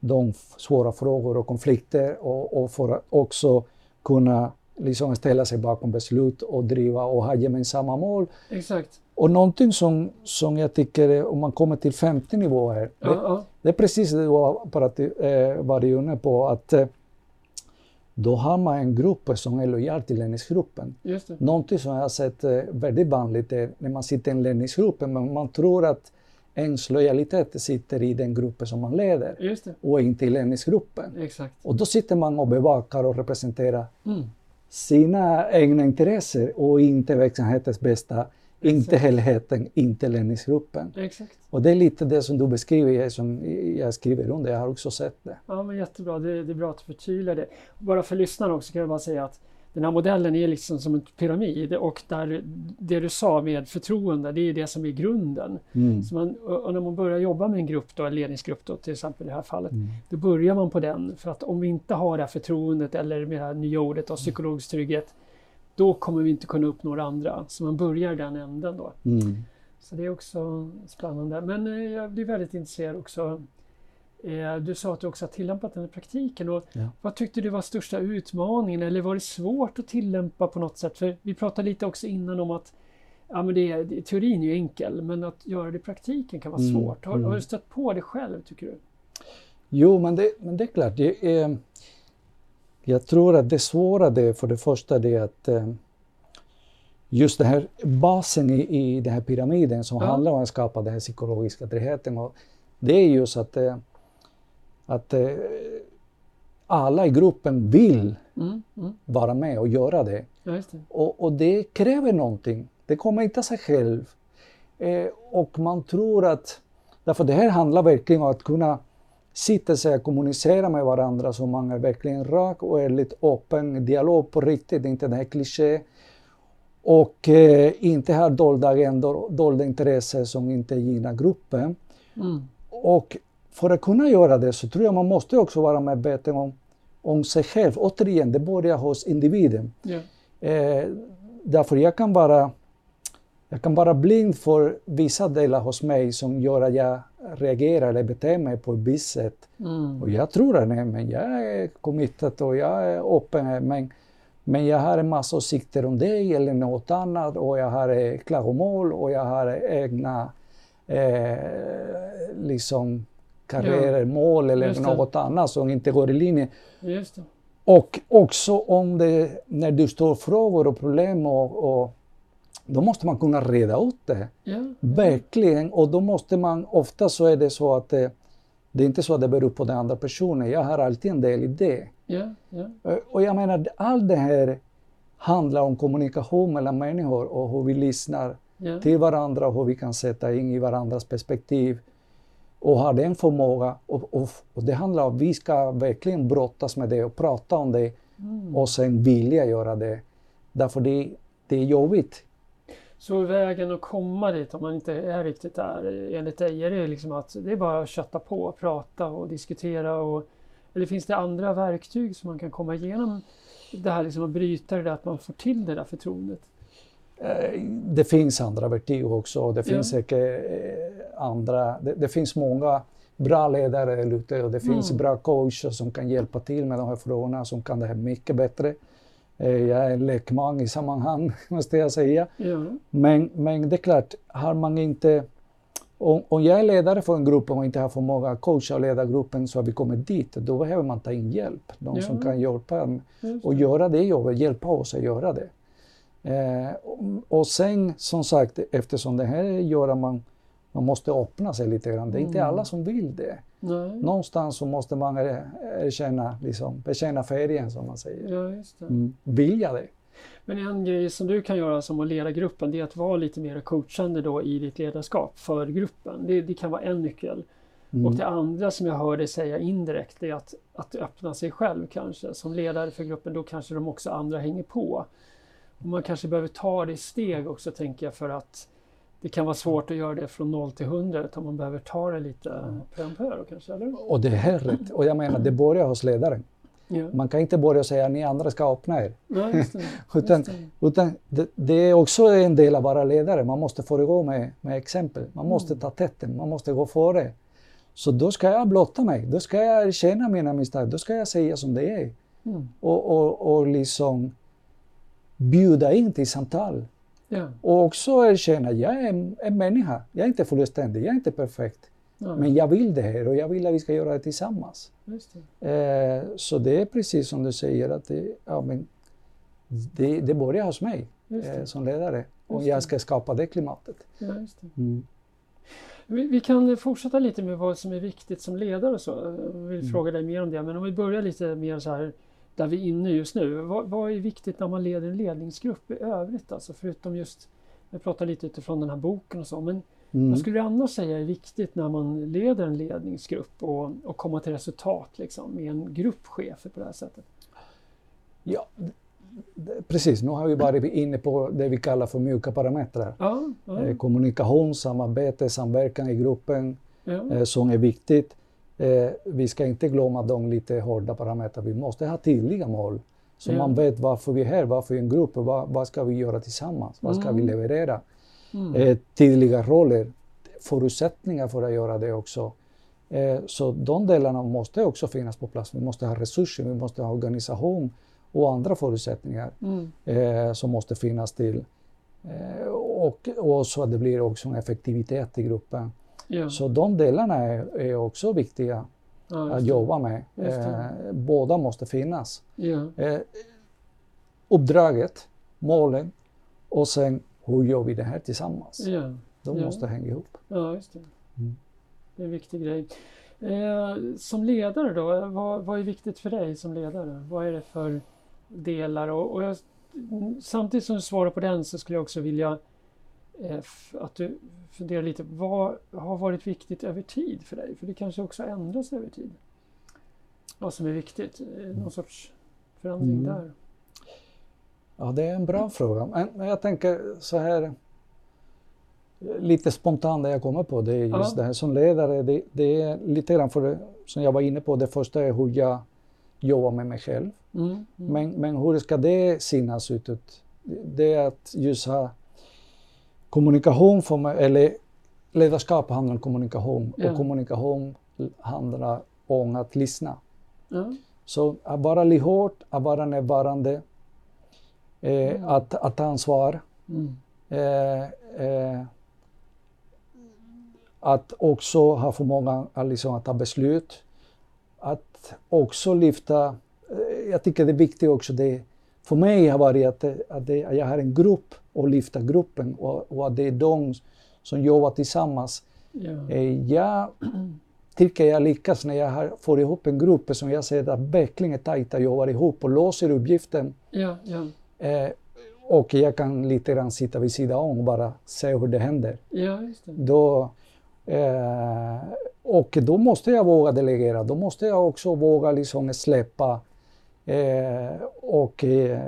de svåra frågor och konflikter och, och för att också kunna liksom ställa sig bakom beslut och driva och ha gemensamma mål. Exakt. Och någonting som, som jag tycker, om man kommer till 50 nivåer, ja, det, ja. det, är precis det du har eh, varit inne på, att eh, då har man en grupp som är lojal till ledningsgruppen. Någonting som jag har sett eh, väldigt vanligt är när man sitter i en ledningsgrupp, men man tror att ens lojalitet sitter i den gruppen som man leder och inte i ledningsgruppen. Exakt. Och då sitter man och bevakar och representerar mm sina egna intressen och inte verksamhetens bästa, Exakt. inte helheten, inte ledningsgruppen. Exakt. Och det är lite det som du beskriver, som jag skriver under, jag har också sett det. Ja, men jättebra, det, det är bra att du förtydligar det. Bara för lyssnarna också kan jag bara säga att den här modellen är liksom som en pyramid och där det du sa med förtroende, det är det som är grunden. Mm. Så man, och när man börjar jobba med en grupp, då, en ledningsgrupp då, till exempel i det här fallet, mm. då börjar man på den. För att om vi inte har det här förtroendet eller med det här nya ordet då, psykologisk trygghet, då kommer vi inte kunna uppnå det andra. Så man börjar den änden då. Mm. Så det är också spännande. Men eh, jag blir väldigt intresserad också. Eh, du sa att du också har tillämpat den i praktiken. Och Ja. Vad tyckte du var största utmaningen eller var det svårt att tillämpa på något sätt? För vi pratade lite också innan om att ja, men det, teorin är ju enkel men att göra det i praktiken kan vara Mm, svårt. Har, mm. har du stött på det själv tycker du? Jo, men det, men det är klart. Det är, jag tror att det svåra det för det första det är att eh, just den här basen i, i den här pyramiden som Ja. handlar om att skapa den här psykologiska tryggheten. Och det är just att, eh, att eh, alla i gruppen vill Mm, mm. vara med och göra det. Det. Och, och det kräver någonting. Det kommer inte sig själv. Eh, och man tror att, därför det här handlar verkligen om att kunna sitta sig och kommunicera med varandra så man är verkligen rak och ärligt öppen, dialog på riktigt, inte den här kliché. Och eh, inte ha dolda agendor, dolda intressen som inte gynnar gruppen. Mm. Och för att kunna göra det så tror jag man måste också vara medveten om, om sig själv. Återigen, det börjar hos individen. Ja. Eh, därför jag kan vara jag kan vara blind för vissa delar hos mig som gör att jag reagerar eller beter mig på ett visst sätt. Mm. Och jag tror att nej, men jag är committed och jag är öppen. Men, men jag har en massa åsikter om dig eller något annat och jag har eh, klagomål och jag har egna eh, liksom karriärer, mål eller något annat som inte går i linje. Och också om det, när du står frågor och problem och, och då måste man kunna reda ut det. Ja. Verkligen. Och då måste man, ofta så är det så att det, det är inte så att det beror på den andra personen. Jag har alltid en del i det. Ja. Eh, Och jag menar, allt det här handlar om kommunikation mellan människor och hur vi lyssnar till varandra och hur vi kan sätta in i varandras perspektiv och ha den förmåga. Och, och, och det handlar om att vi ska verkligen brottas med det och prata om det Mm. och sen vilja göra det. Därför det, det är jobbigt. Så vägen att komma dit om man inte är riktigt där enligt dig, är det liksom att det är bara att kötta på, prata och diskutera och eller finns det andra verktyg som man kan komma igenom det här liksom att bryta det där att man får till det där förtroendet? Eh, Det finns andra verktyg också. Det Ja. finns säkert eh, andra. Det, det finns många bra ledare ute och det finns Mm. bra coacher som kan hjälpa till med de här frågorna, som kan det här mycket bättre. Eh, Jag är en lekman i sammanhang, måste jag säga. Ja. Men, men det är klart, har man inte... Om, om jag är ledare för en grupp och inte har förmåga att coacha och leda gruppen så att vi kommer dit, då behöver man ta in hjälp. De Ja. som kan hjälpa en och göra det jobbet, hjälpa oss att göra det. Eh, och, sen som sagt, eftersom det här gör att man, man måste öppna sig lite grann. Det är inte Mm. alla som vill det. Nej. Någonstans så måste man er- erkänna, liksom, bekänna färgen som man säger. Ja, just det. Mm. Vilja det. Men en grej som du kan göra som att leda gruppen det är att vara lite mer coachande då i ditt ledarskap för gruppen. Det, det kan vara en nyckel. Mm. Och det andra som jag hör dig säga indirekt är att, att öppna sig själv kanske. Som ledare för gruppen då kanske de också andra hänger på. Och man kanske behöver ta det i steg också tänker jag för att det kan vara svårt att göra det från 0 till 100 utan man behöver ta det lite pö om pö kanske, eller? Och det är rätt. Och jag menar, det börjar hos ledaren. Ja. Man kan inte börja säga att ni andra ska öppna er. Ja, just det. Utan, Just det. utan det, det är också en del av att vara ledare. Man måste föregå med, med exempel. Man måste Mm. ta täten, man måste gå före. Så då ska jag blotta mig, då ska jag erkänna mina misstag, då ska jag säga som det är. Mm. Och, och, och liksom bjuda in till samtal. Ja. Och också erkänna, jag är en, en människa, jag är inte fullständig, jag är inte perfekt. Ja. Men jag vill det här och jag vill att vi ska göra det tillsammans. Det. Eh, så det är precis som du säger, att det, ja, men det, det börjar hos mig eh, som ledare. Om jag ska skapa det klimatet. Ja, det. Mm. Vi, vi kan fortsätta lite med vad som är viktigt som ledare och så. Jag vill Mm. fråga dig mer om det. Men om vi börjar lite mer så här där vi är inne just nu. Vad, vad är viktigt när man leder en ledningsgrupp i övrigt? Alltså förutom just, vi pratar lite utifrån den här boken och så. Men Mm. vad skulle du annars säga är viktigt när man leder en ledningsgrupp och, och komma till resultat liksom, med en gruppchef på det här sättet? Ja, precis. Nu har vi varit inne på det vi kallar för mjuka parametrar. Ja, ja, Eh, kommunikation, samarbete, samverkan i gruppen ja, eh, som är viktigt. Eh, vi ska inte glömma de lite hårda parametrar. Vi måste ha tydliga mål. Så Ja. man vet varför vi är här, varför vi är en grupp och vad, vad ska vi göra tillsammans? Vad ska vi Mm. leverera? Mm. eh, tydliga roller, förutsättningar för att göra det också. Eh, så de delarna måste också finnas på plats. Vi måste ha resurser, vi måste ha organisation och andra förutsättningar Mm. eh, som måste finnas till. Eh, och, och så att det blir också en effektivitet i gruppen. Ja. Så de delarna är, är också viktiga ja, att jobba med. Eh, båda måste finnas. Ja. Eh, uppdraget, målen och sen hur gör vi det här tillsammans? Ja. De måste hänga ihop. ja, just det. Mm. Det är en viktig grej. Eh, som ledare då, vad, vad är viktigt för dig som ledare? Vad är det för delar? Och, och jag, samtidigt som du svarar på den så skulle jag också vilja eh, att du funderar lite. Vad har varit viktigt över tid för dig? För det kanske också ändras över tid. Vad som är viktigt? Eh, Någon sorts förändring Mm. där? Ja, det är en bra fråga. Men, jag tänker så här, eh, lite spontant det jag kommer på, det är just Ja. det här som ledare, det, det är lite grann för det, som jag var inne på, det första är hur jag jobbar med mig själv. Mm. Mm. Men, men hur ska det synas utåt? Det är att just ha kommunikation för mig, eller ledarskap handlar om kommunikation Ja. och kommunikation handlar om att lyssna. ja. Så att vara lyhörd, att vara närvarande, eh, Mm. att, att ta ansvar, Mm. eh, eh, att också ha förmågan att, liksom, att ta beslut, att också lyfta, eh, jag tycker det är viktigt också det, för mig har varit att, att, det, att jag har en grupp och lyfta gruppen och, och att det är de som jobbar tillsammans. Ja. Eh, Jag tycker jag lyckas när jag har, får ihop en grupp som jag ser att verkligen är tajta, jobbar ihop och låser uppgiften. Ja. Ja. Eh, och jag kan lite grann sitta vid sidan om och bara se hur det händer. ja, det. Då, eh, och då måste jag våga delegera. Då måste jag också våga liksom släppa eh, och eh,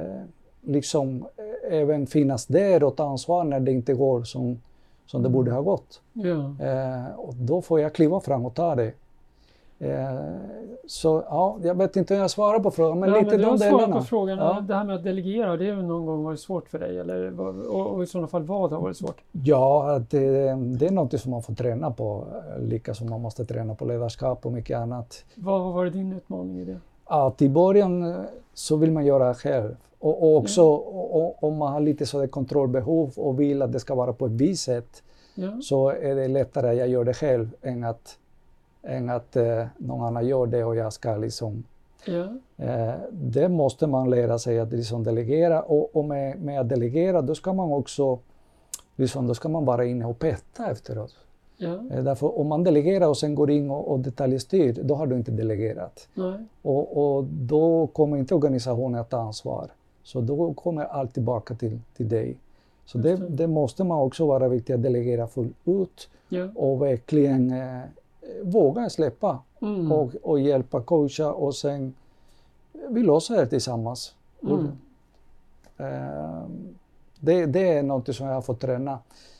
liksom eh, även finnas där och ta ansvar när det inte går som, som det borde ha gått. Ja. Eh, och då får jag kliva fram och ta det. Eh, så ja, jag vet inte hur jag svarar på frågan, men ja, lite men du de svarat delarna. på frågan. Ja. Det här med att delegera, det har någon gång varit svårt för dig? Eller, och, och i sådana fall, vad har varit svårt? Ja, det, det är något som man får träna på, lika som man måste träna på ledarskap och mycket annat. Vad har varit din utmaning i det? Att i början så vill man göra själv. Och, och också och, om man har lite sådär kontrollbehov och vill att det ska vara på ett visst sätt Ja. så är det lättare att jag gör det själv än att, än att eh, någon annan gör det och jag ska liksom Ja. Eh, det måste man lära sig att liksom delegera och, och med, med att delegera då ska man också liksom, då ska man vara inne och peta efteråt. Ja. Eh, därför om man delegerar och sen går in och, och detaljstyr, då har du inte delegerat. Och, och då kommer inte organisationen att ta ansvar. Så då kommer allt tillbaka till, till dig. Så det, det. det måste man också vara viktigt att delegera fullt ut Ja. och verkligen eh, våga släppa Mm. och, och hjälpa coacha och sen vi löser det tillsammans. Mm. Eh, det, det är något som jag har fått träna.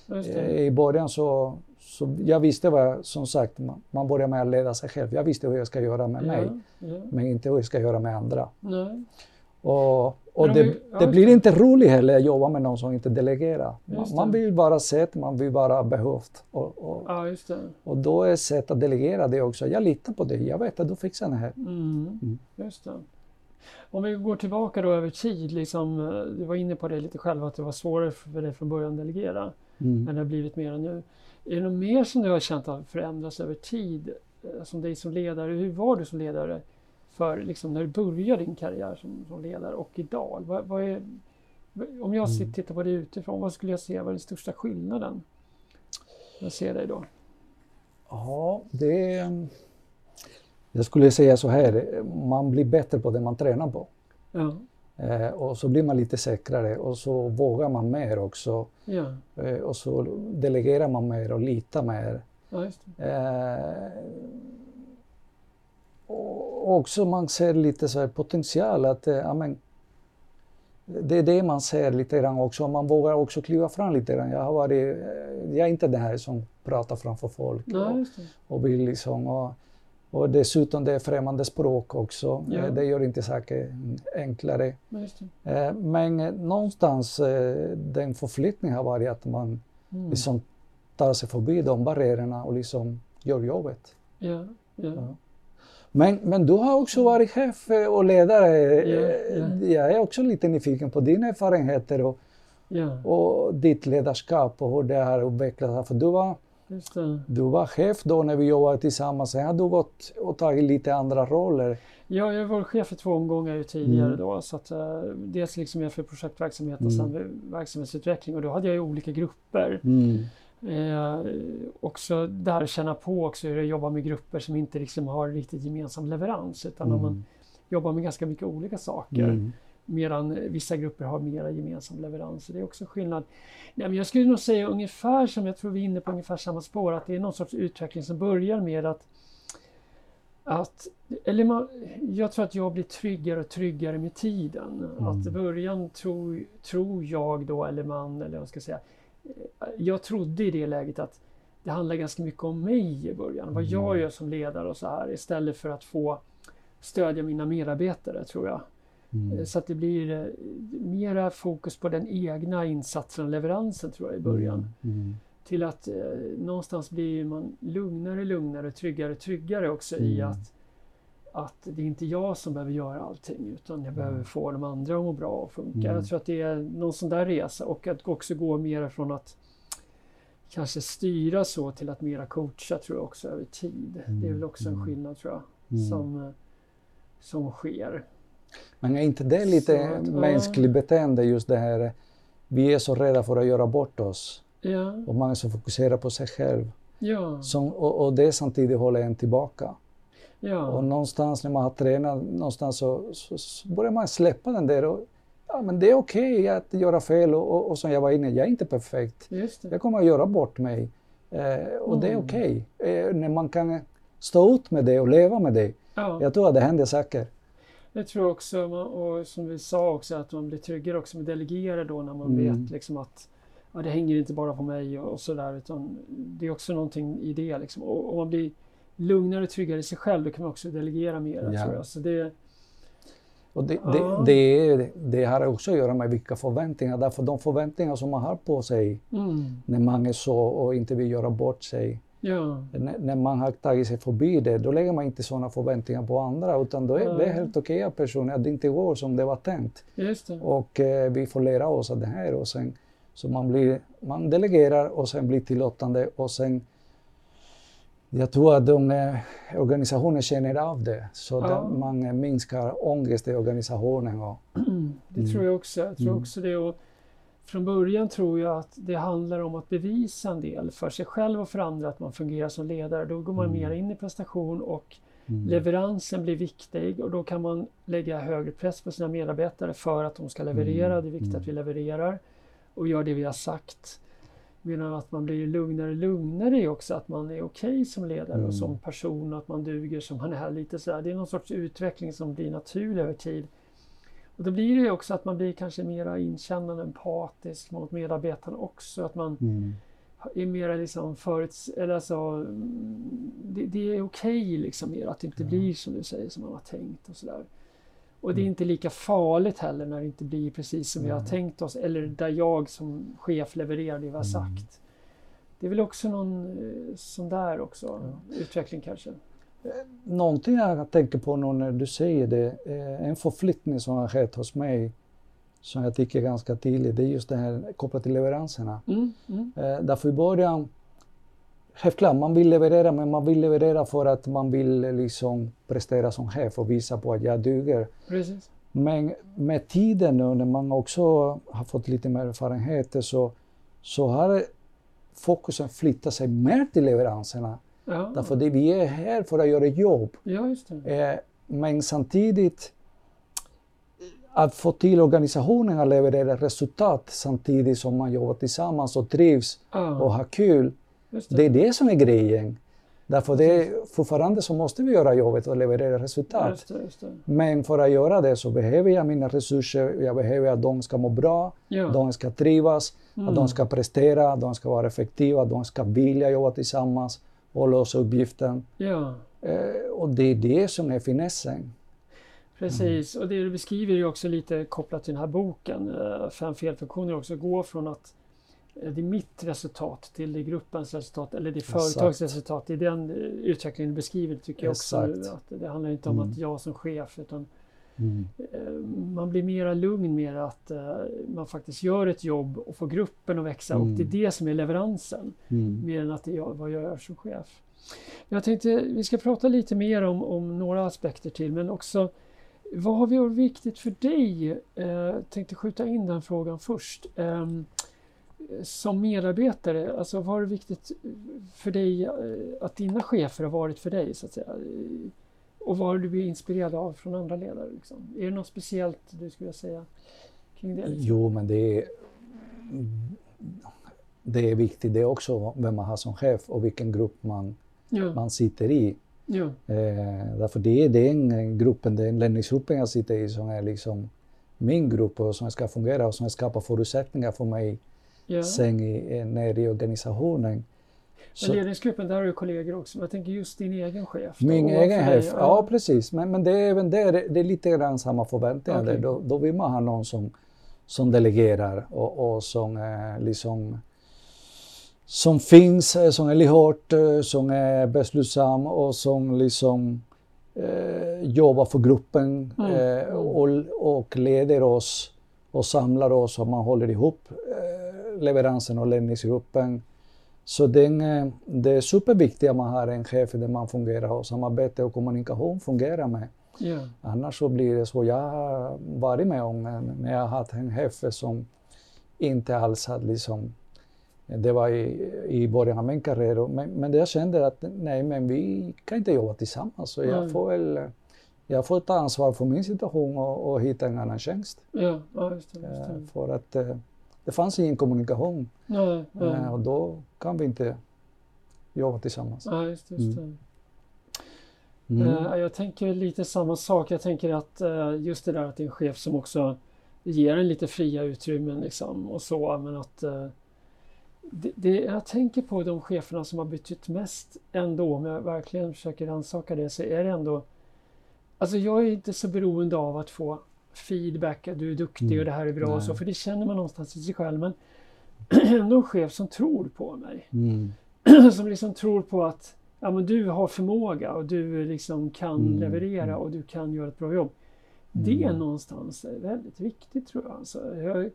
Eh. I början så, så jag visste vad, som sagt, man, man börjar med att leda sig själv. Jag visste hur jag ska göra med mig, Ja. Ja. men inte hur jag ska göra med andra. Nej. Och, och det, ja, det blir inte roligt heller att jobba med någon som inte delegerar. Man, man vill vara sett, man vill vara behövt. Och, och, Ja, och då är sätt att delegera det också. Jag litar på dig, jag vet att du fixar det här. Mm. Mm. Just det. Om vi går tillbaka då över tid, liksom, eh, du var inne på det lite själv att det var svårare för dig från början att delegera, Mm. men det har blivit mer än nu. Är det något mer som du har känt har förändrats över tid, eh, som dig som ledare? Hur var du som ledare för, liksom, när du började din karriär som, som ledare och idag? Vad, vad är, om jag sitter, Mm. tittar på det utifrån, vad skulle jag säga var den största skillnaden? Jag ser dig då. Ja, det. Jag skulle säga så här, man blir bättre på det man tränar på. Ja, Eh, och så blir man lite säkrare och så vågar man mer också. ja, Eh, och så delegerar man mer och litar mer. ja. Eh, och också man ser lite så här potential att eh, ja, men, det är det man ser lite grann också. Man vågar också kliva fram lite grann. Jag, har varit, eh, jag är inte den här som pratar framför folk Nej, och, och vill liksom. Och, och dessutom det är främmande språk också. Ja. Eh, Det gör inte saker enklare. Men någonstans den förflyttningen har varit att man, mm. liksom tar sig förbi de barriärerna och liksom gör jobbet. Ja, ja. Men, men du har också varit chef och ledare. Ja, ja. Jag är också lite nyfiken på dina erfarenheter och, och ditt ledarskap och hur det har utvecklats. För du var, du var chef då när vi jobbade tillsammans. Sen har du gått och tagit lite andra roller. Ja, jag var chef för två omgångar tidigare mm. då. Så att, uh, dels liksom jag för projektverksamhet och mm. sen verksamhetsutveckling. Och då hade jag ju olika grupper. Mm. Eh, också där känna på också hur det jobbar med grupper som inte liksom har riktigt gemensam leverans utan mm. man jobbar med ganska mycket olika saker. Mm. Medan vissa grupper har mera gemensam leverans. Så det är också skillnad. Nej, men jag skulle nog säga ungefär som, jag tror vi är inne på ungefär samma spår, att det är någon sorts utveckling som börjar med att att, eller man, jag tror att jag blir tryggare och tryggare med tiden. Mm. Att i början tror, tror jag då, eller man, eller vad ska jag säga, jag trodde i det läget att det handlar ganska mycket om mig i början. Vad jag mm. gör som ledare och så här istället för att få stödja mina medarbetare tror jag. Mm. Så att det blir eh, mera fokus på den egna insatsen och leveransen tror jag i början. Mm. Mm. Till att eh, någonstans blir man lugnare, lugnare, tryggare, tryggare också i mm. att att det är inte jag som behöver göra allting utan jag behöver mm. få de andra att må bra och funka. Mm. Jag tror att det är någon sån där resa och att också gå mer från att kanske styra så till att mera coacha tror jag också över tid. Mm. Det är väl också en mm. skillnad tror jag mm. som, som sker. Men är inte det lite att, mänskligt ja. beteende just det här vi är så rädda för att göra bort oss ja. och man är så fokuserad på sig själv. Ja. Som, och, och det samtidigt håller en tillbaka. Ja. Och någonstans när man har tränat någonstans så, så, så börjar man släppa den där. Och, ja, men det är okej okay att göra fel och, och, och, som jag var inne, jag är inte perfekt. Jag kommer att göra bort mig. Eh, och mm. det är mm. okej. Okay. Eh, när man kan stå ut med det och leva med det. Ja. Jag tror att det händer saker. Jag tror också, och som vi sa också, att man blir tryggare också med delegera då när man mm. vet liksom att ja, det hänger inte bara på mig och, och sådär utan det är också någonting i det liksom. Och, och man blir lugnare och tryggare i sig själv, då kan man också delegera mer. Ja. Tror jag. Så det, och det, ja. det, det, har också att göra med vilka förväntningar, därför de förväntningar som man har på sig mm. när man är så och inte vill göra bort sig. Ja. När, man har tagit sig förbi det, då lägger man inte sådana förväntningar på andra utan då är ja. det helt okej okay personer att det inte går som det var tänkt. Och eh, vi får lära oss av det här och sen så man, blir, man delegerar och sen blir tillåtande och sen jag tror att de, eh, organisationen känner av det, så ja. man eh, minskar ångest i organisationen. Och, det mm. tror jag också. Jag tror mm. också det. Och från början tror jag att det handlar om att bevisa en del för sig själv och för andra att man fungerar som ledare. Då går man mm. mer in i prestation och mm. leveransen blir viktig och då kan man lägga högre press på sina medarbetare för att de ska leverera. Mm. Det är viktigt att vi mm. levererar och gör det vi har sagt. Medan att man blir lugnare och lugnare är också att man är okej okay som ledare mm. och som person och att man duger som man är. lite sådär. Det är någon sorts utveckling som blir naturlig över tid. Och då blir det också att man blir kanske mera inkännande, empatisk mot medarbetarna också. Att man mm. är mera liksom föruts... Eller alltså, det, det är okej okay liksom mer att det inte ja. blir som du säger som man har tänkt och sådär. Och det är mm. inte lika farligt heller när det inte blir precis som vi har tänkt oss eller där jag som chef levererar det vi har mm. sagt. Det är väl också någon eh, sån där också, ja. utveckling kanske. Eh, någonting jag tänker på nu när du säger det, eh, en förflyttning som har skett hos mig som jag tycker är ganska tydlig, det är just det här kopplat till leveranserna. Mm, mm. Därför i början Självklart, man vill leverera, men man vill leverera för att man vill liksom prestera som chef och visa på att jag duger. Precis. Men med tiden nu när man också har fått lite mer erfarenheter så, så har fokusen flyttat sig mer till leveranserna. Ja. Därför att vi är här för att göra jobb. Ja, just det. Eh, men samtidigt att få till organisationen att leverera resultat samtidigt som man jobbar tillsammans och trivs ja. och har kul det. det. är det som är grejen. Därför det, fortfarande så måste vi göra jobbet och leverera resultat. Just det, just. Men för att göra det så behöver jag mina resurser, jag behöver att de ska må bra, ja. de ska trivas, mm. att de ska prestera, de ska vara effektiva, de ska vilja jobba tillsammans och lösa uppgiften. Ja. Eh, och det är det som är finessen. Precis, mm. och det du beskriver är också lite kopplat till den här boken, eh, Fem felfunktioner också, gå från att det är mitt resultat till det är gruppens resultat eller det är företagets resultat. Det är den eh, utvecklingen du beskriver tycker jag också. Att det handlar inte om mm. att jag som chef utan mm. Eh, man blir mera lugn med att man faktiskt gör ett jobb och får gruppen att växa mm. och det är det som är leveransen. Mm. Mer än att det är jag, vad jag gör som chef. Jag tänkte vi ska prata lite mer om, om några aspekter till men också vad har varit viktigt för dig? Jag tänkte skjuta in den frågan först. Um, som medarbetare, alltså vad är viktigt för dig eh, att dina chefer har varit för dig så att säga? Och vad har du blivit inspirerad av från andra ledare? Liksom? Är det något speciellt du skulle säga kring det? Liksom? Jo, men det är, det är viktigt det är också vem man har som chef och vilken grupp man, ja. man sitter i. Ja. Eh, därför det är den gruppen, den ledningsgruppen jag sitter i som är liksom min grupp och som ska fungera och som skapar förutsättningar för mig ja. sen i, ner i organisationen. Men ledningsgruppen, där har du kollegor också. Jag tänker just din egen chef. Min egen chef, ja. ja. precis. Men, men det är även där, det är lite grann samma förväntningar. Okay. Då, då vill man ha någon som, som delegerar och, och som eh, liksom som finns, eh, som är lyhörd, eh, som är beslutsam och som liksom eh, jobbar för gruppen mm. eh, och, och leder oss och samlar oss och man håller ihop leveransen och ledningsgruppen. Så den, eh, det är superviktigt att man har en chef där man fungerar och samarbete och kommunikation fungerar med. Yeah. Annars så blir det så. Jag har varit med om när jag har haft en chef som inte alls hade liksom det var i, i början av min karriär. Men, men jag kände att nej, men vi kan inte jobba tillsammans. Så jag, får väl, jag får ta ansvar för min situation och, och hitta en annan tjänst. Ja, just det, just det. Eh, för att eh, det fanns ingen kommunikation. Nej, nej. Eh, och då kan vi inte jobba tillsammans. Ja, just, just mm. Mm. Uh, jag tänker lite samma sak. Jag tänker att uh, just det där att det är en chef som också ger en lite fria utrymmen liksom och så. Men att det, det, jag tänker på de cheferna som har betytt mest ändå, om jag verkligen försöker rannsaka det, så är det ändå Alltså jag är inte så beroende av att få feedback, att du är duktig mm. och det här är bra Nej. och så, för det känner man någonstans i sig själv. Men ändå en chef som tror på mig. Mm. som liksom tror på att ja, men du har förmåga och du liksom kan mm. leverera mm. och du kan göra ett bra jobb. Det är mm. någonstans väldigt viktigt tror jag. Alltså, jag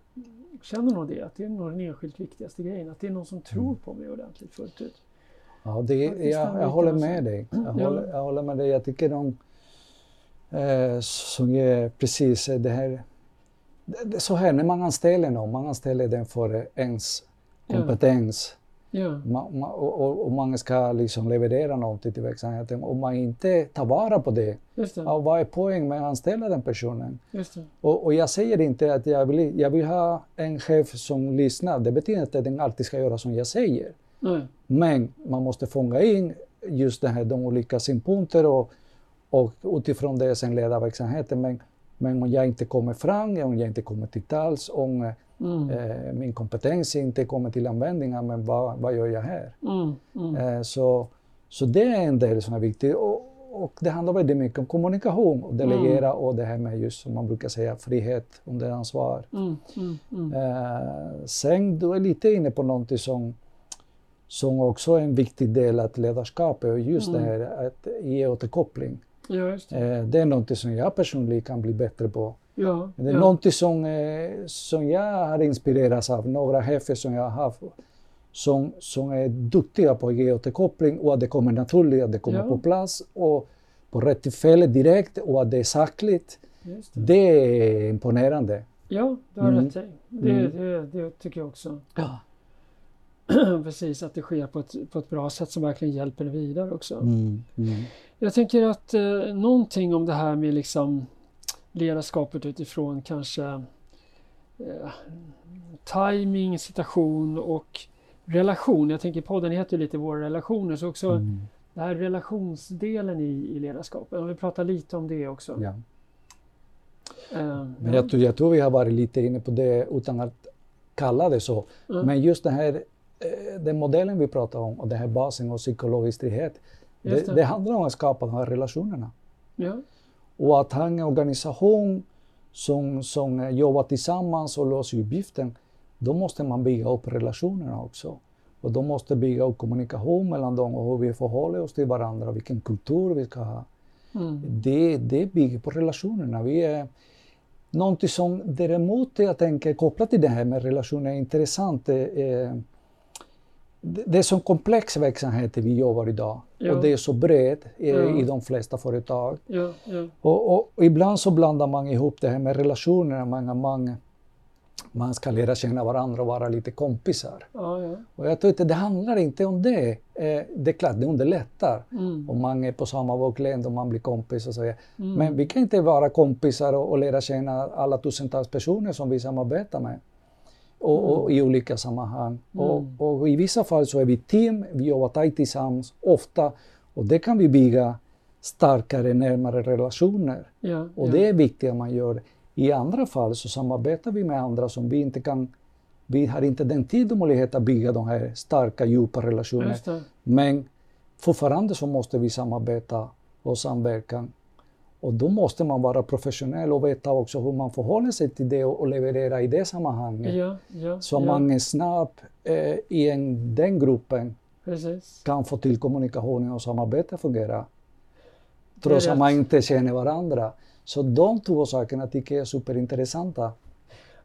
känner nog det, att det är nog den enskilt viktigaste grejen. Att det är någon som tror på mig ordentligt fullt ut. Ja, det, jag, jag håller med dig. Jag, ja. håller, jag håller med dig. Jag tycker de eh, som är precis det här. Det, så här, när man anställer någon, man anställer den för ens kompetens. Ja. Man, man, och, och, man ska liksom leverera någonting till verksamheten. Om man inte tar vara på det, det. Ja, vad är poängen med att anställa den personen? Och, och, jag säger inte att jag vill, jag vill ha en chef som lyssnar. Det betyder inte att den alltid ska göra som jag säger. Nej. Men man måste fånga in just det här, de olika synpunkter och och utifrån det sen leda verksamheten. Men, men om jag inte kommer fram, om jag inte kommer till tals, om mm. eh, min kompetens inte kommer till användning, men vad, vad gör jag här? Mm. Mm. Eh, så, så det är en del som är viktig. Och, och det handlar väldigt mycket om kommunikation och delegera mm. och det här med just som man brukar säga frihet under ansvar. Mm, mm, eh, sen du är lite inne på någonting som som också är en viktig del av ledarskapet och just det här att ge återkoppling. Ja, det. Eh, det. är något som jag personligen kan bli bättre på. Ja, det är ja. något som, eh, som jag har inspirerats av, några chefer som jag har haft som, som är duktiga på att ge återkoppling och att det kommer naturligt, att det kommer ja. på plats och på rätt tillfälle direkt och att det är sakligt. Det. det. är imponerande. Ja, du har mm. rätt i. Det, mm. det, det, tycker jag också. Ja. Precis, att det sker på ett, på ett bra sätt som verkligen hjälper vidare också. Mm. Jag tänker att eh, någonting om det här med liksom ledarskapet utifrån kanske eh, timing, situation och relation. Jag tänker podden heter lite Våra relationer, så också mm. den här relationsdelen i, i ledarskapet. Om vi pratar lite om det också. Ja. Uh, Men jag, tror, jag tror vi har varit lite inne på det utan att kalla det så. Mm. Men just den här eh, den modellen vi pratar om och den här basen och psykologisk frihet det, det. det, handlar om att skapa de här relationerna. Ja. Och att ha en organisation som, som jobbar tillsammans och löser uppgiften. då måste man bygga upp relationerna också. Och då måste bygga upp kommunikation mellan dem och hur vi förhåller oss till varandra, vilken kultur vi ska ha. Mm. Det, det bygger på relationerna. Vi är, någonting som däremot jag tänker kopplat till det här med relationer är intressant. Är, det är så komplex verksamhet vi jobbar idag ja. och det är så brett i, ja. i de flesta företag. Ja, och, och, och, ibland så blandar man ihop det här med relationerna, man, man, man ska lära känna varandra och vara lite kompisar. Och jag tror inte det handlar inte om det. Eh, det är klart, det underlättar mm. om man är på samma våglängd och man blir kompis och så. Mm. Men vi kan inte vara kompisar och, och lära känna alla tusentals personer som vi samarbetar med och, och, i olika sammanhang. Mm. Och, och, i vissa fall så är vi team, vi jobbar tajt tillsammans, ofta. Och det kan vi bygga starkare, närmare relationer. Ja, och ja. det är viktigt att man gör. I andra fall så samarbetar vi med andra som vi inte kan vi har inte den tid och möjlighet att bygga de här starka, djupa relationerna. Men fortfarande så måste vi samarbeta och samverka och då måste man vara professionell och veta också hur man förhåller sig till det och, leverera i det sammanhanget. Ja, ja, så ja. man är snabb eh, i en, den gruppen Precis. kan få till kommunikationen och samarbetet fungera. Trots att man inte känner varandra. Så de två sakerna tycker jag är superintressanta.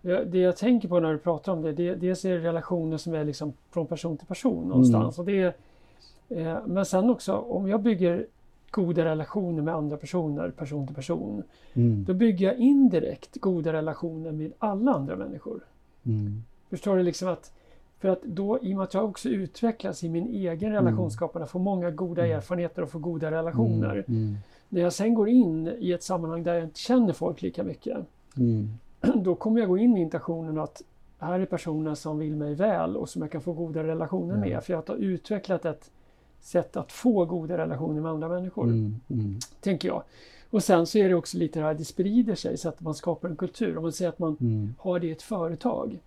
Det jag tänker på när du pratar om det, det dels är det relationer som är liksom från person till person någonstans. Mm. Och det är, eh, men sen också om jag bygger goda relationer med andra personer, person till person. Mm. Då bygger jag indirekt goda relationer med alla andra människor. Mm. Förstår du? liksom att För att då, i och med att jag också utvecklas i min egen mm. relationsskapande, får många goda mm. erfarenheter och får goda relationer. Mm. När jag sen går in i ett sammanhang där jag inte känner folk lika mycket, då kommer jag gå in med intentionen att här är personer som vill mig väl och som jag kan få goda relationer med. För jag har utvecklat ett sätt att få goda relationer med andra människor. Mm, mm. Tänker jag. Och sen så är det också lite det här, det sprider sig så att man skapar en kultur. Om man säger att man mm. har det i ett företag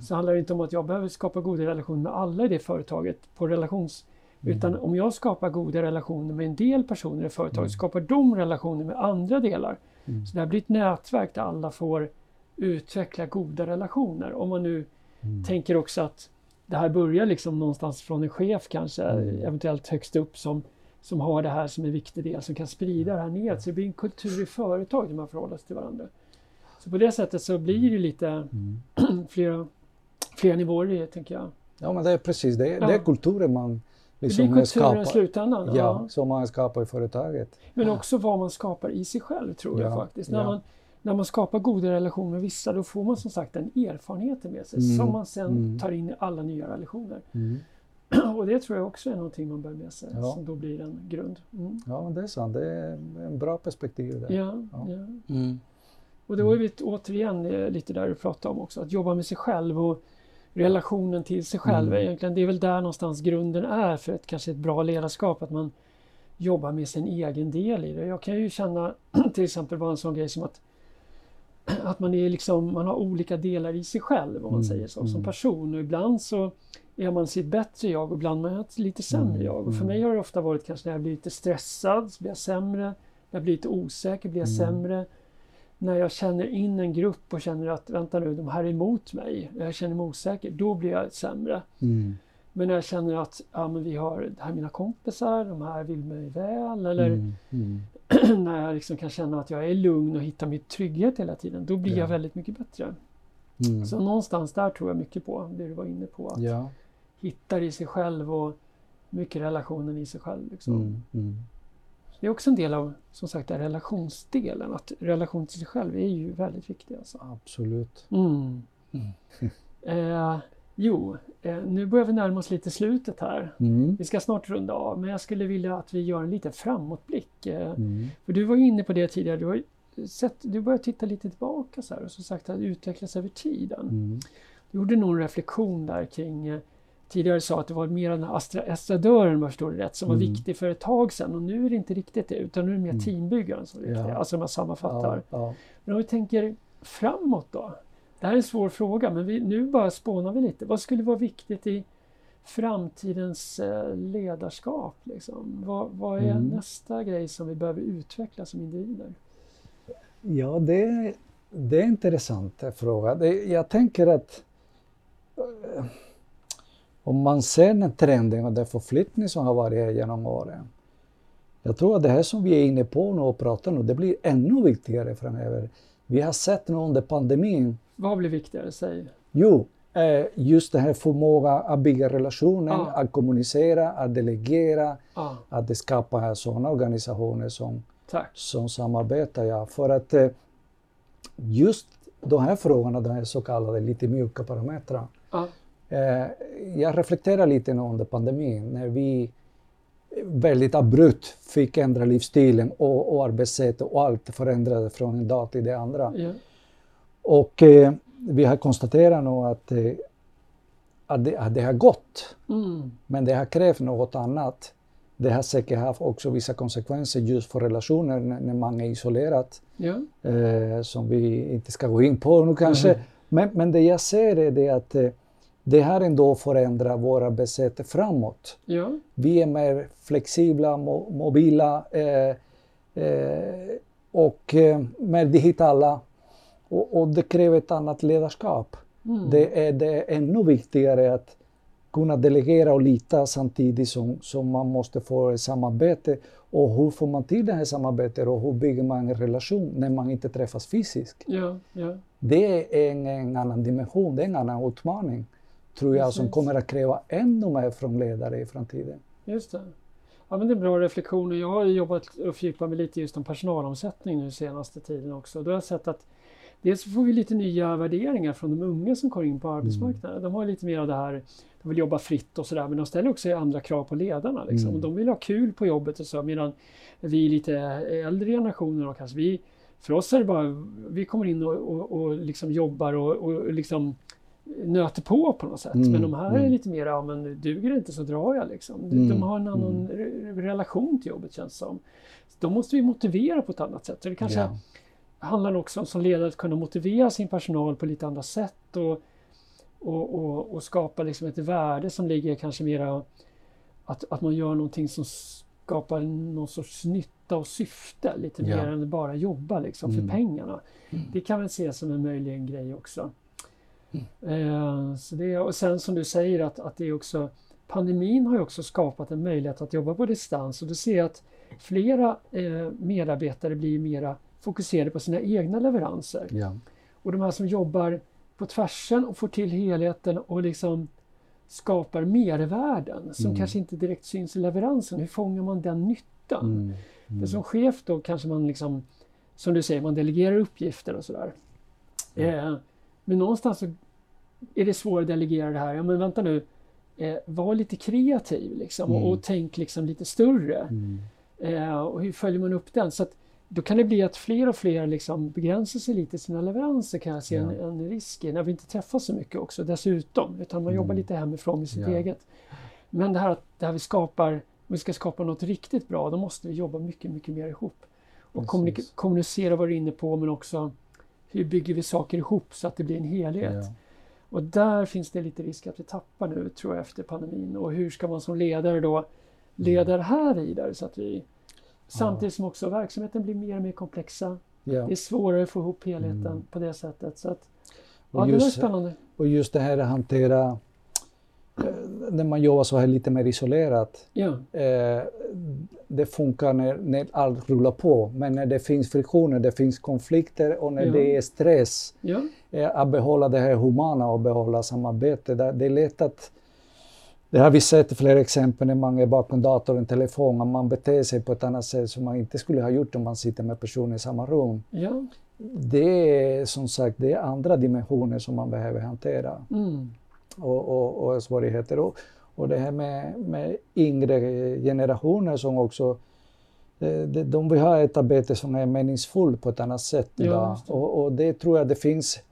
så handlar det inte om att jag behöver skapa goda relationer med alla i det företaget på relations... Mm. Utan om jag skapar goda relationer med en del personer i företaget, mm. skapar de relationer med andra delar. Mm. Så det här blir ett nätverk där alla får utveckla goda relationer. Om man nu tänker också att det här börjar liksom någonstans från en chef kanske, mm. eventuellt högst upp som, som har det här som en viktig del, som kan sprida det här ner. Så det blir en kultur i företaget där man förhåller sig till varandra. Så på det sättet så blir det lite mm. flera, flera nivåer i det, tänker jag. Ja, men det är precis det. Ja. Det är kulturen man liksom det blir kulturen skapar. i slutändan. Ja, ja, som man skapar i företaget. Men också vad man skapar i sig själv, tror jag faktiskt. När man, när man skapar goda relationer med vissa då får man som sagt den erfarenheten med sig mm. som man sen mm. tar in i alla nya relationer. Mm. Och det tror jag också är någonting man bär med sig ja. som då blir en grund. Mm. Ja, det är sant. Det är en bra perspektiv. Där. Ja, ja. ja. Mm. Och då är vi återigen eh, lite där du pratade om också, att jobba med sig själv och relationen till sig själv. Mm. Egentligen, det är väl där någonstans grunden är för ett, kanske ett bra ledarskap, att man jobbar med sin egen del i det. Jag kan ju känna till exempel bara en sån grej som att att man, är liksom, man har olika delar i sig själv om man mm, säger så, som mm. person. Och ibland så är man sitt bättre jag och ibland är man ett lite sämre mm, jag. Och för mig har det ofta varit kanske när jag blir lite stressad så blir jag sämre. När jag blir lite osäker blir jag sämre. När jag känner in en grupp och känner att vänta nu, de här är emot mig. Jag känner mig osäker. Då blir jag sämre. Mm. Men när jag känner att ja, men vi har, det här är mina kompisar, de här vill mig väl. Eller mm. Mm. när jag liksom kan känna att jag är lugn och hittar min trygghet hela tiden, då blir ja. jag väldigt mycket bättre. Mm. Så någonstans där tror jag mycket på det du var inne på. Att ja. hitta i sig själv och mycket relationen i sig själv. Liksom. Mm. Mm. Det är också en del av som sagt relationsdelen. Att relation till sig själv är ju väldigt viktig. Alltså. Absolut. Mm. Mm. eh, Jo, eh, nu börjar vi närma oss lite slutet här. Mm. Vi ska snart runda av, men jag skulle vilja att vi gör en liten framåtblick. Eh, mm. För du var inne på det tidigare, du har sett, du börjar titta lite tillbaka så här, och som sagt att utvecklas över tiden. Mm. Du gjorde någon reflektion där kring eh, Tidigare sa att det var mer den här estradören, om jag förstår det rätt, som mm. var viktig för ett tag sedan och nu är det inte riktigt det, utan nu är det mer mm. teambyggaren som är viktig. Ja. Alltså om jag sammanfattar. Ja, ja. Men om vi tänker framåt då? Det här är en svår fråga, men vi, nu bara spånar vi lite. Vad skulle vara viktigt i framtidens eh, ledarskap? Liksom? Vad, vad är mm. nästa grej som vi behöver utveckla som individer? Ja, det, det är en intressant fråga. Det, jag tänker att eh, om man ser den trenden och den förflyttning som har varit här genom åren. Jag tror att det här som vi är inne på nu och pratar nu, det blir ännu viktigare framöver. Vi har sett nu under pandemin. Vad blir viktigare, säg? Jo, eh, just den här förmågan att bygga relationer, ah. att kommunicera, att delegera, ah. att skapa sådana organisationer som, som samarbetar. Ja. För att eh, just de här frågorna, de här så kallade lite mjuka parametrarna. Ah. Eh, jag reflekterar lite nu under pandemin när vi väldigt abrupt fick ändra livsstilen och, och arbetssätt och allt förändrades från en dag till det andra. Och eh, vi har konstaterat nu att, eh, att, det, att det har gått. Mm. Men det har krävt något annat. Det har säkert haft också vissa konsekvenser just för relationer när, man är isolerad. Ja. Eh, som vi inte ska gå in på nu kanske. Mm. Men, men det jag ser är det att eh, det har ändå förändrat våra besätt framåt. Ja. Vi är mer flexibla, mo mobila eh, eh, och eh, mer digitala. Och, och, det kräver ett annat ledarskap. Mm. Det, är, det är ännu viktigare att kunna delegera och lita samtidigt som, som man måste få ett samarbete. Och hur får man till det här samarbetet och hur bygger man en relation när man inte träffas fysiskt? Ja, ja. Det är en, en annan dimension, det är en annan utmaning tror jag, Precis. som kommer att kräva ännu mer från ledare i framtiden. Just det. Ja, men det är bra reflektioner. Jag har jobbat och fördjupat mig lite just om personalomsättning nu senaste tiden också. Då har jag sett att dels får vi lite nya värderingar från de unga som kommer in på arbetsmarknaden. Mm. De har lite mer av det här, de vill jobba fritt och sådär, men de ställer också andra krav på ledarna. Liksom. Mm. De vill ha kul på jobbet och så, medan vi lite äldre generationer, och kanske vi, för oss är det bara, vi kommer in och, och, och liksom jobbar och, och liksom nöter på på något sätt. Mm, men de här mm. är lite mer, ja men duger det inte så drar jag liksom. Mm, de har en annan mm. relation till jobbet känns det som. De måste vi motivera på ett annat sätt. Så det kanske yeah. Handlar också om som ledare att kunna motivera sin personal på lite andra sätt och, och, och, och skapa liksom ett värde som ligger kanske mera att, att man gör någonting som skapar någon sorts nytta och syfte lite yeah. mer än bara jobba liksom för mm. pengarna. Mm. Det kan väl ses som en möjlig grej också. Eh, så det, och sen som du säger att, att det är också Pandemin har ju också skapat en möjlighet att jobba på distans och du ser att flera eh, medarbetare blir mera fokuserade på sina egna leveranser. Ja. Och de här som jobbar på tvärsen och får till helheten och liksom skapar mervärden som mm. kanske inte direkt syns i leveransen. Hur fångar man den nyttan? Mm. Mm. Som chef då kanske man liksom, som du säger, man delegerar uppgifter och sådär. Eh, men någonstans så är det svårt att delegera det här. Ja, men vänta nu, eh, var lite kreativ liksom, mm. och, och, tänk liksom lite större. Mm. Eh, och hur följer man upp den? Så att, då kan det bli att fler och fler liksom begränsar sig lite i sina leveranser kan jag se ja. en, en, risk i, när vi inte träffas så mycket också dessutom, utan man mm. jobbar lite hemifrån med sitt ja. eget. Men det här att det här vi skapar, om vi ska skapa något riktigt bra, då måste vi jobba mycket, mycket mer ihop. Och kommunicera vad du är inne på, men också hur bygger vi saker ihop så att det blir en helhet? Ja. Och där finns det lite risk att vi tappar nu, tror jag, efter pandemin. Och hur ska man som ledare då leda det här vidare så att vi Samtidigt som också verksamheten blir mer och mer komplexa. Ja. Det är svårare att få ihop helheten mm. på det sättet. Så att, ja, just, det är spännande. Och just det här att hantera Eh, när man jobbar så här lite mer isolerat. Ja. Eh, det funkar när, när allt rullar på, men när det finns friktioner, det finns konflikter och när ja. det är stress, ja. eh, att behålla det här humana och behålla samarbete. Det, det är lätt att det har vi sett flera exempel när man är bakom datorn, och telefon, att man beter sig på ett annat sätt som man inte skulle ha gjort om man sitter med personer i samma rum. Ja. Det är som sagt det är andra dimensioner som man behöver hantera. Mm och, och, och svårigheter. Och, och det här med, med yngre generationer som också de, de vill ha ett arbete som är meningsfullt på ett annat sätt idag. Ja, och, och, det tror jag det finns eh,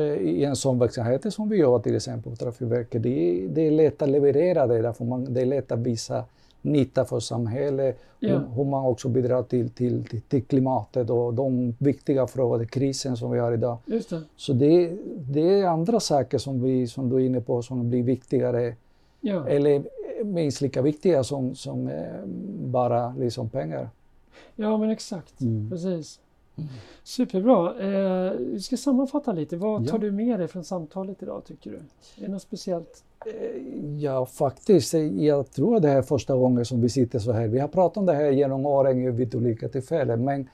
i en sån verksamhet som vi gör till exempel på Trafikverket. Det, det är lätt att leverera det, därför man, det är lätt att visa nytta för samhället, ja. hur man också bidrar till, till, till, till, klimatet och de viktiga frågorna, krisen som vi har idag. Det. Så det, det är andra saker som, vi, som du är inne på som blir viktigare, ja. eller minst lika viktiga som, som eh, bara liksom pengar. Ja men exakt, mm. precis. Superbra. Eh, vi ska sammanfatta lite. Vad tar Ja. du med dig från samtalet idag tycker du? Är det något speciellt? Eh, Ja, faktiskt. eh, Jag tror det här är första gången som vi sitter så här. Vi har pratat om det här genom åren vid olika tillfällen, men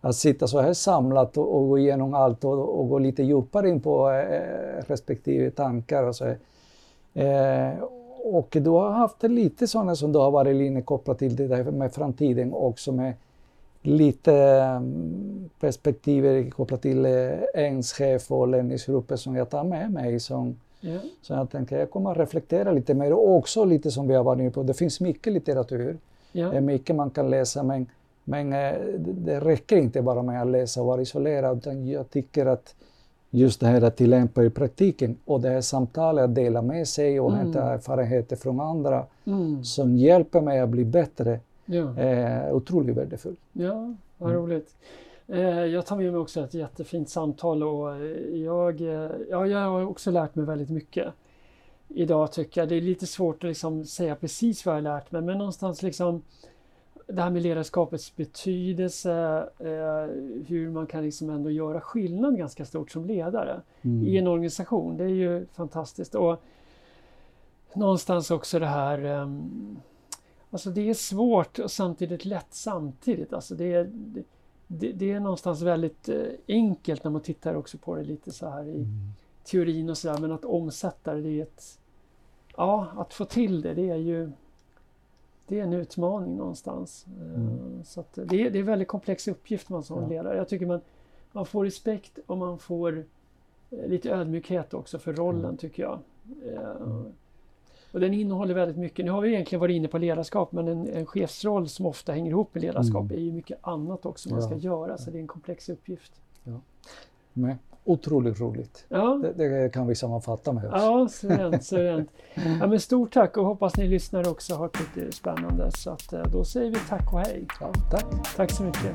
att sitta så här samlat och, och gå igenom allt och, och gå lite djupare in på eh, respektive tankar och så. här. Eh, och du har haft lite sådana som du har varit inne kopplat till det där med framtiden också med lite mm, perspektiv kopplat till eh, ens chef och ledningsgrupper som jag tar med mig som Ja. så jag tänker jag kommer att reflektera lite mer och också lite som vi har varit inne på, det finns mycket litteratur, Ja. det är mycket man kan läsa men, men eh, det, det räcker inte bara med att läsa och vara isolerad utan jag tycker att just det här att tillämpa i praktiken och det här samtalet att dela med sig och Mm. hämta erfarenheter från andra Mm. som hjälper mig att bli bättre Ja. är otroligt värdefullt. Ja, vad Mm. roligt. Eh, Jag tar med mig också ett jättefint samtal och eh, jag, eh, ja, jag har också lärt mig väldigt mycket idag tycker jag. Det är lite svårt att liksom säga precis vad jag har lärt mig men någonstans liksom det här med ledarskapets betydelse, eh, hur man kan liksom ändå göra skillnad ganska stort som ledare Mm. i en organisation. Det är ju fantastiskt. Och någonstans också det här ehm, Alltså det är svårt och samtidigt lätt samtidigt. Alltså det, är, det, det är någonstans väldigt eh, enkelt när man tittar också på det lite så här i Mm. teorin och sådär. Men att omsätta det, det är ett... Ja, att få till det, det är ju... Det är en utmaning någonstans. Eh, Mm. Så det, är, det är en väldigt komplex uppgift man som Ja. ledare. Jag tycker man, man får respekt och man får eh, lite ödmjukhet också för rollen Mm. tycker jag. Mm. Och den innehåller väldigt mycket. Nu har vi egentligen varit inne på ledarskap men en, en chefsroll som ofta hänger ihop med ledarskap Mm. är ju mycket annat också man Ja. ska göra. Så det är en komplex uppgift. Men otroligt roligt. Ja, Det, det kan vi sammanfatta med. Oss. ja suveränt. suveränt. Ja, men stort tack och hoppas ni lyssnare också har tyckt det är spännande. Så att, eh, då säger vi tack och hej. Ja, tack. Tack så mycket.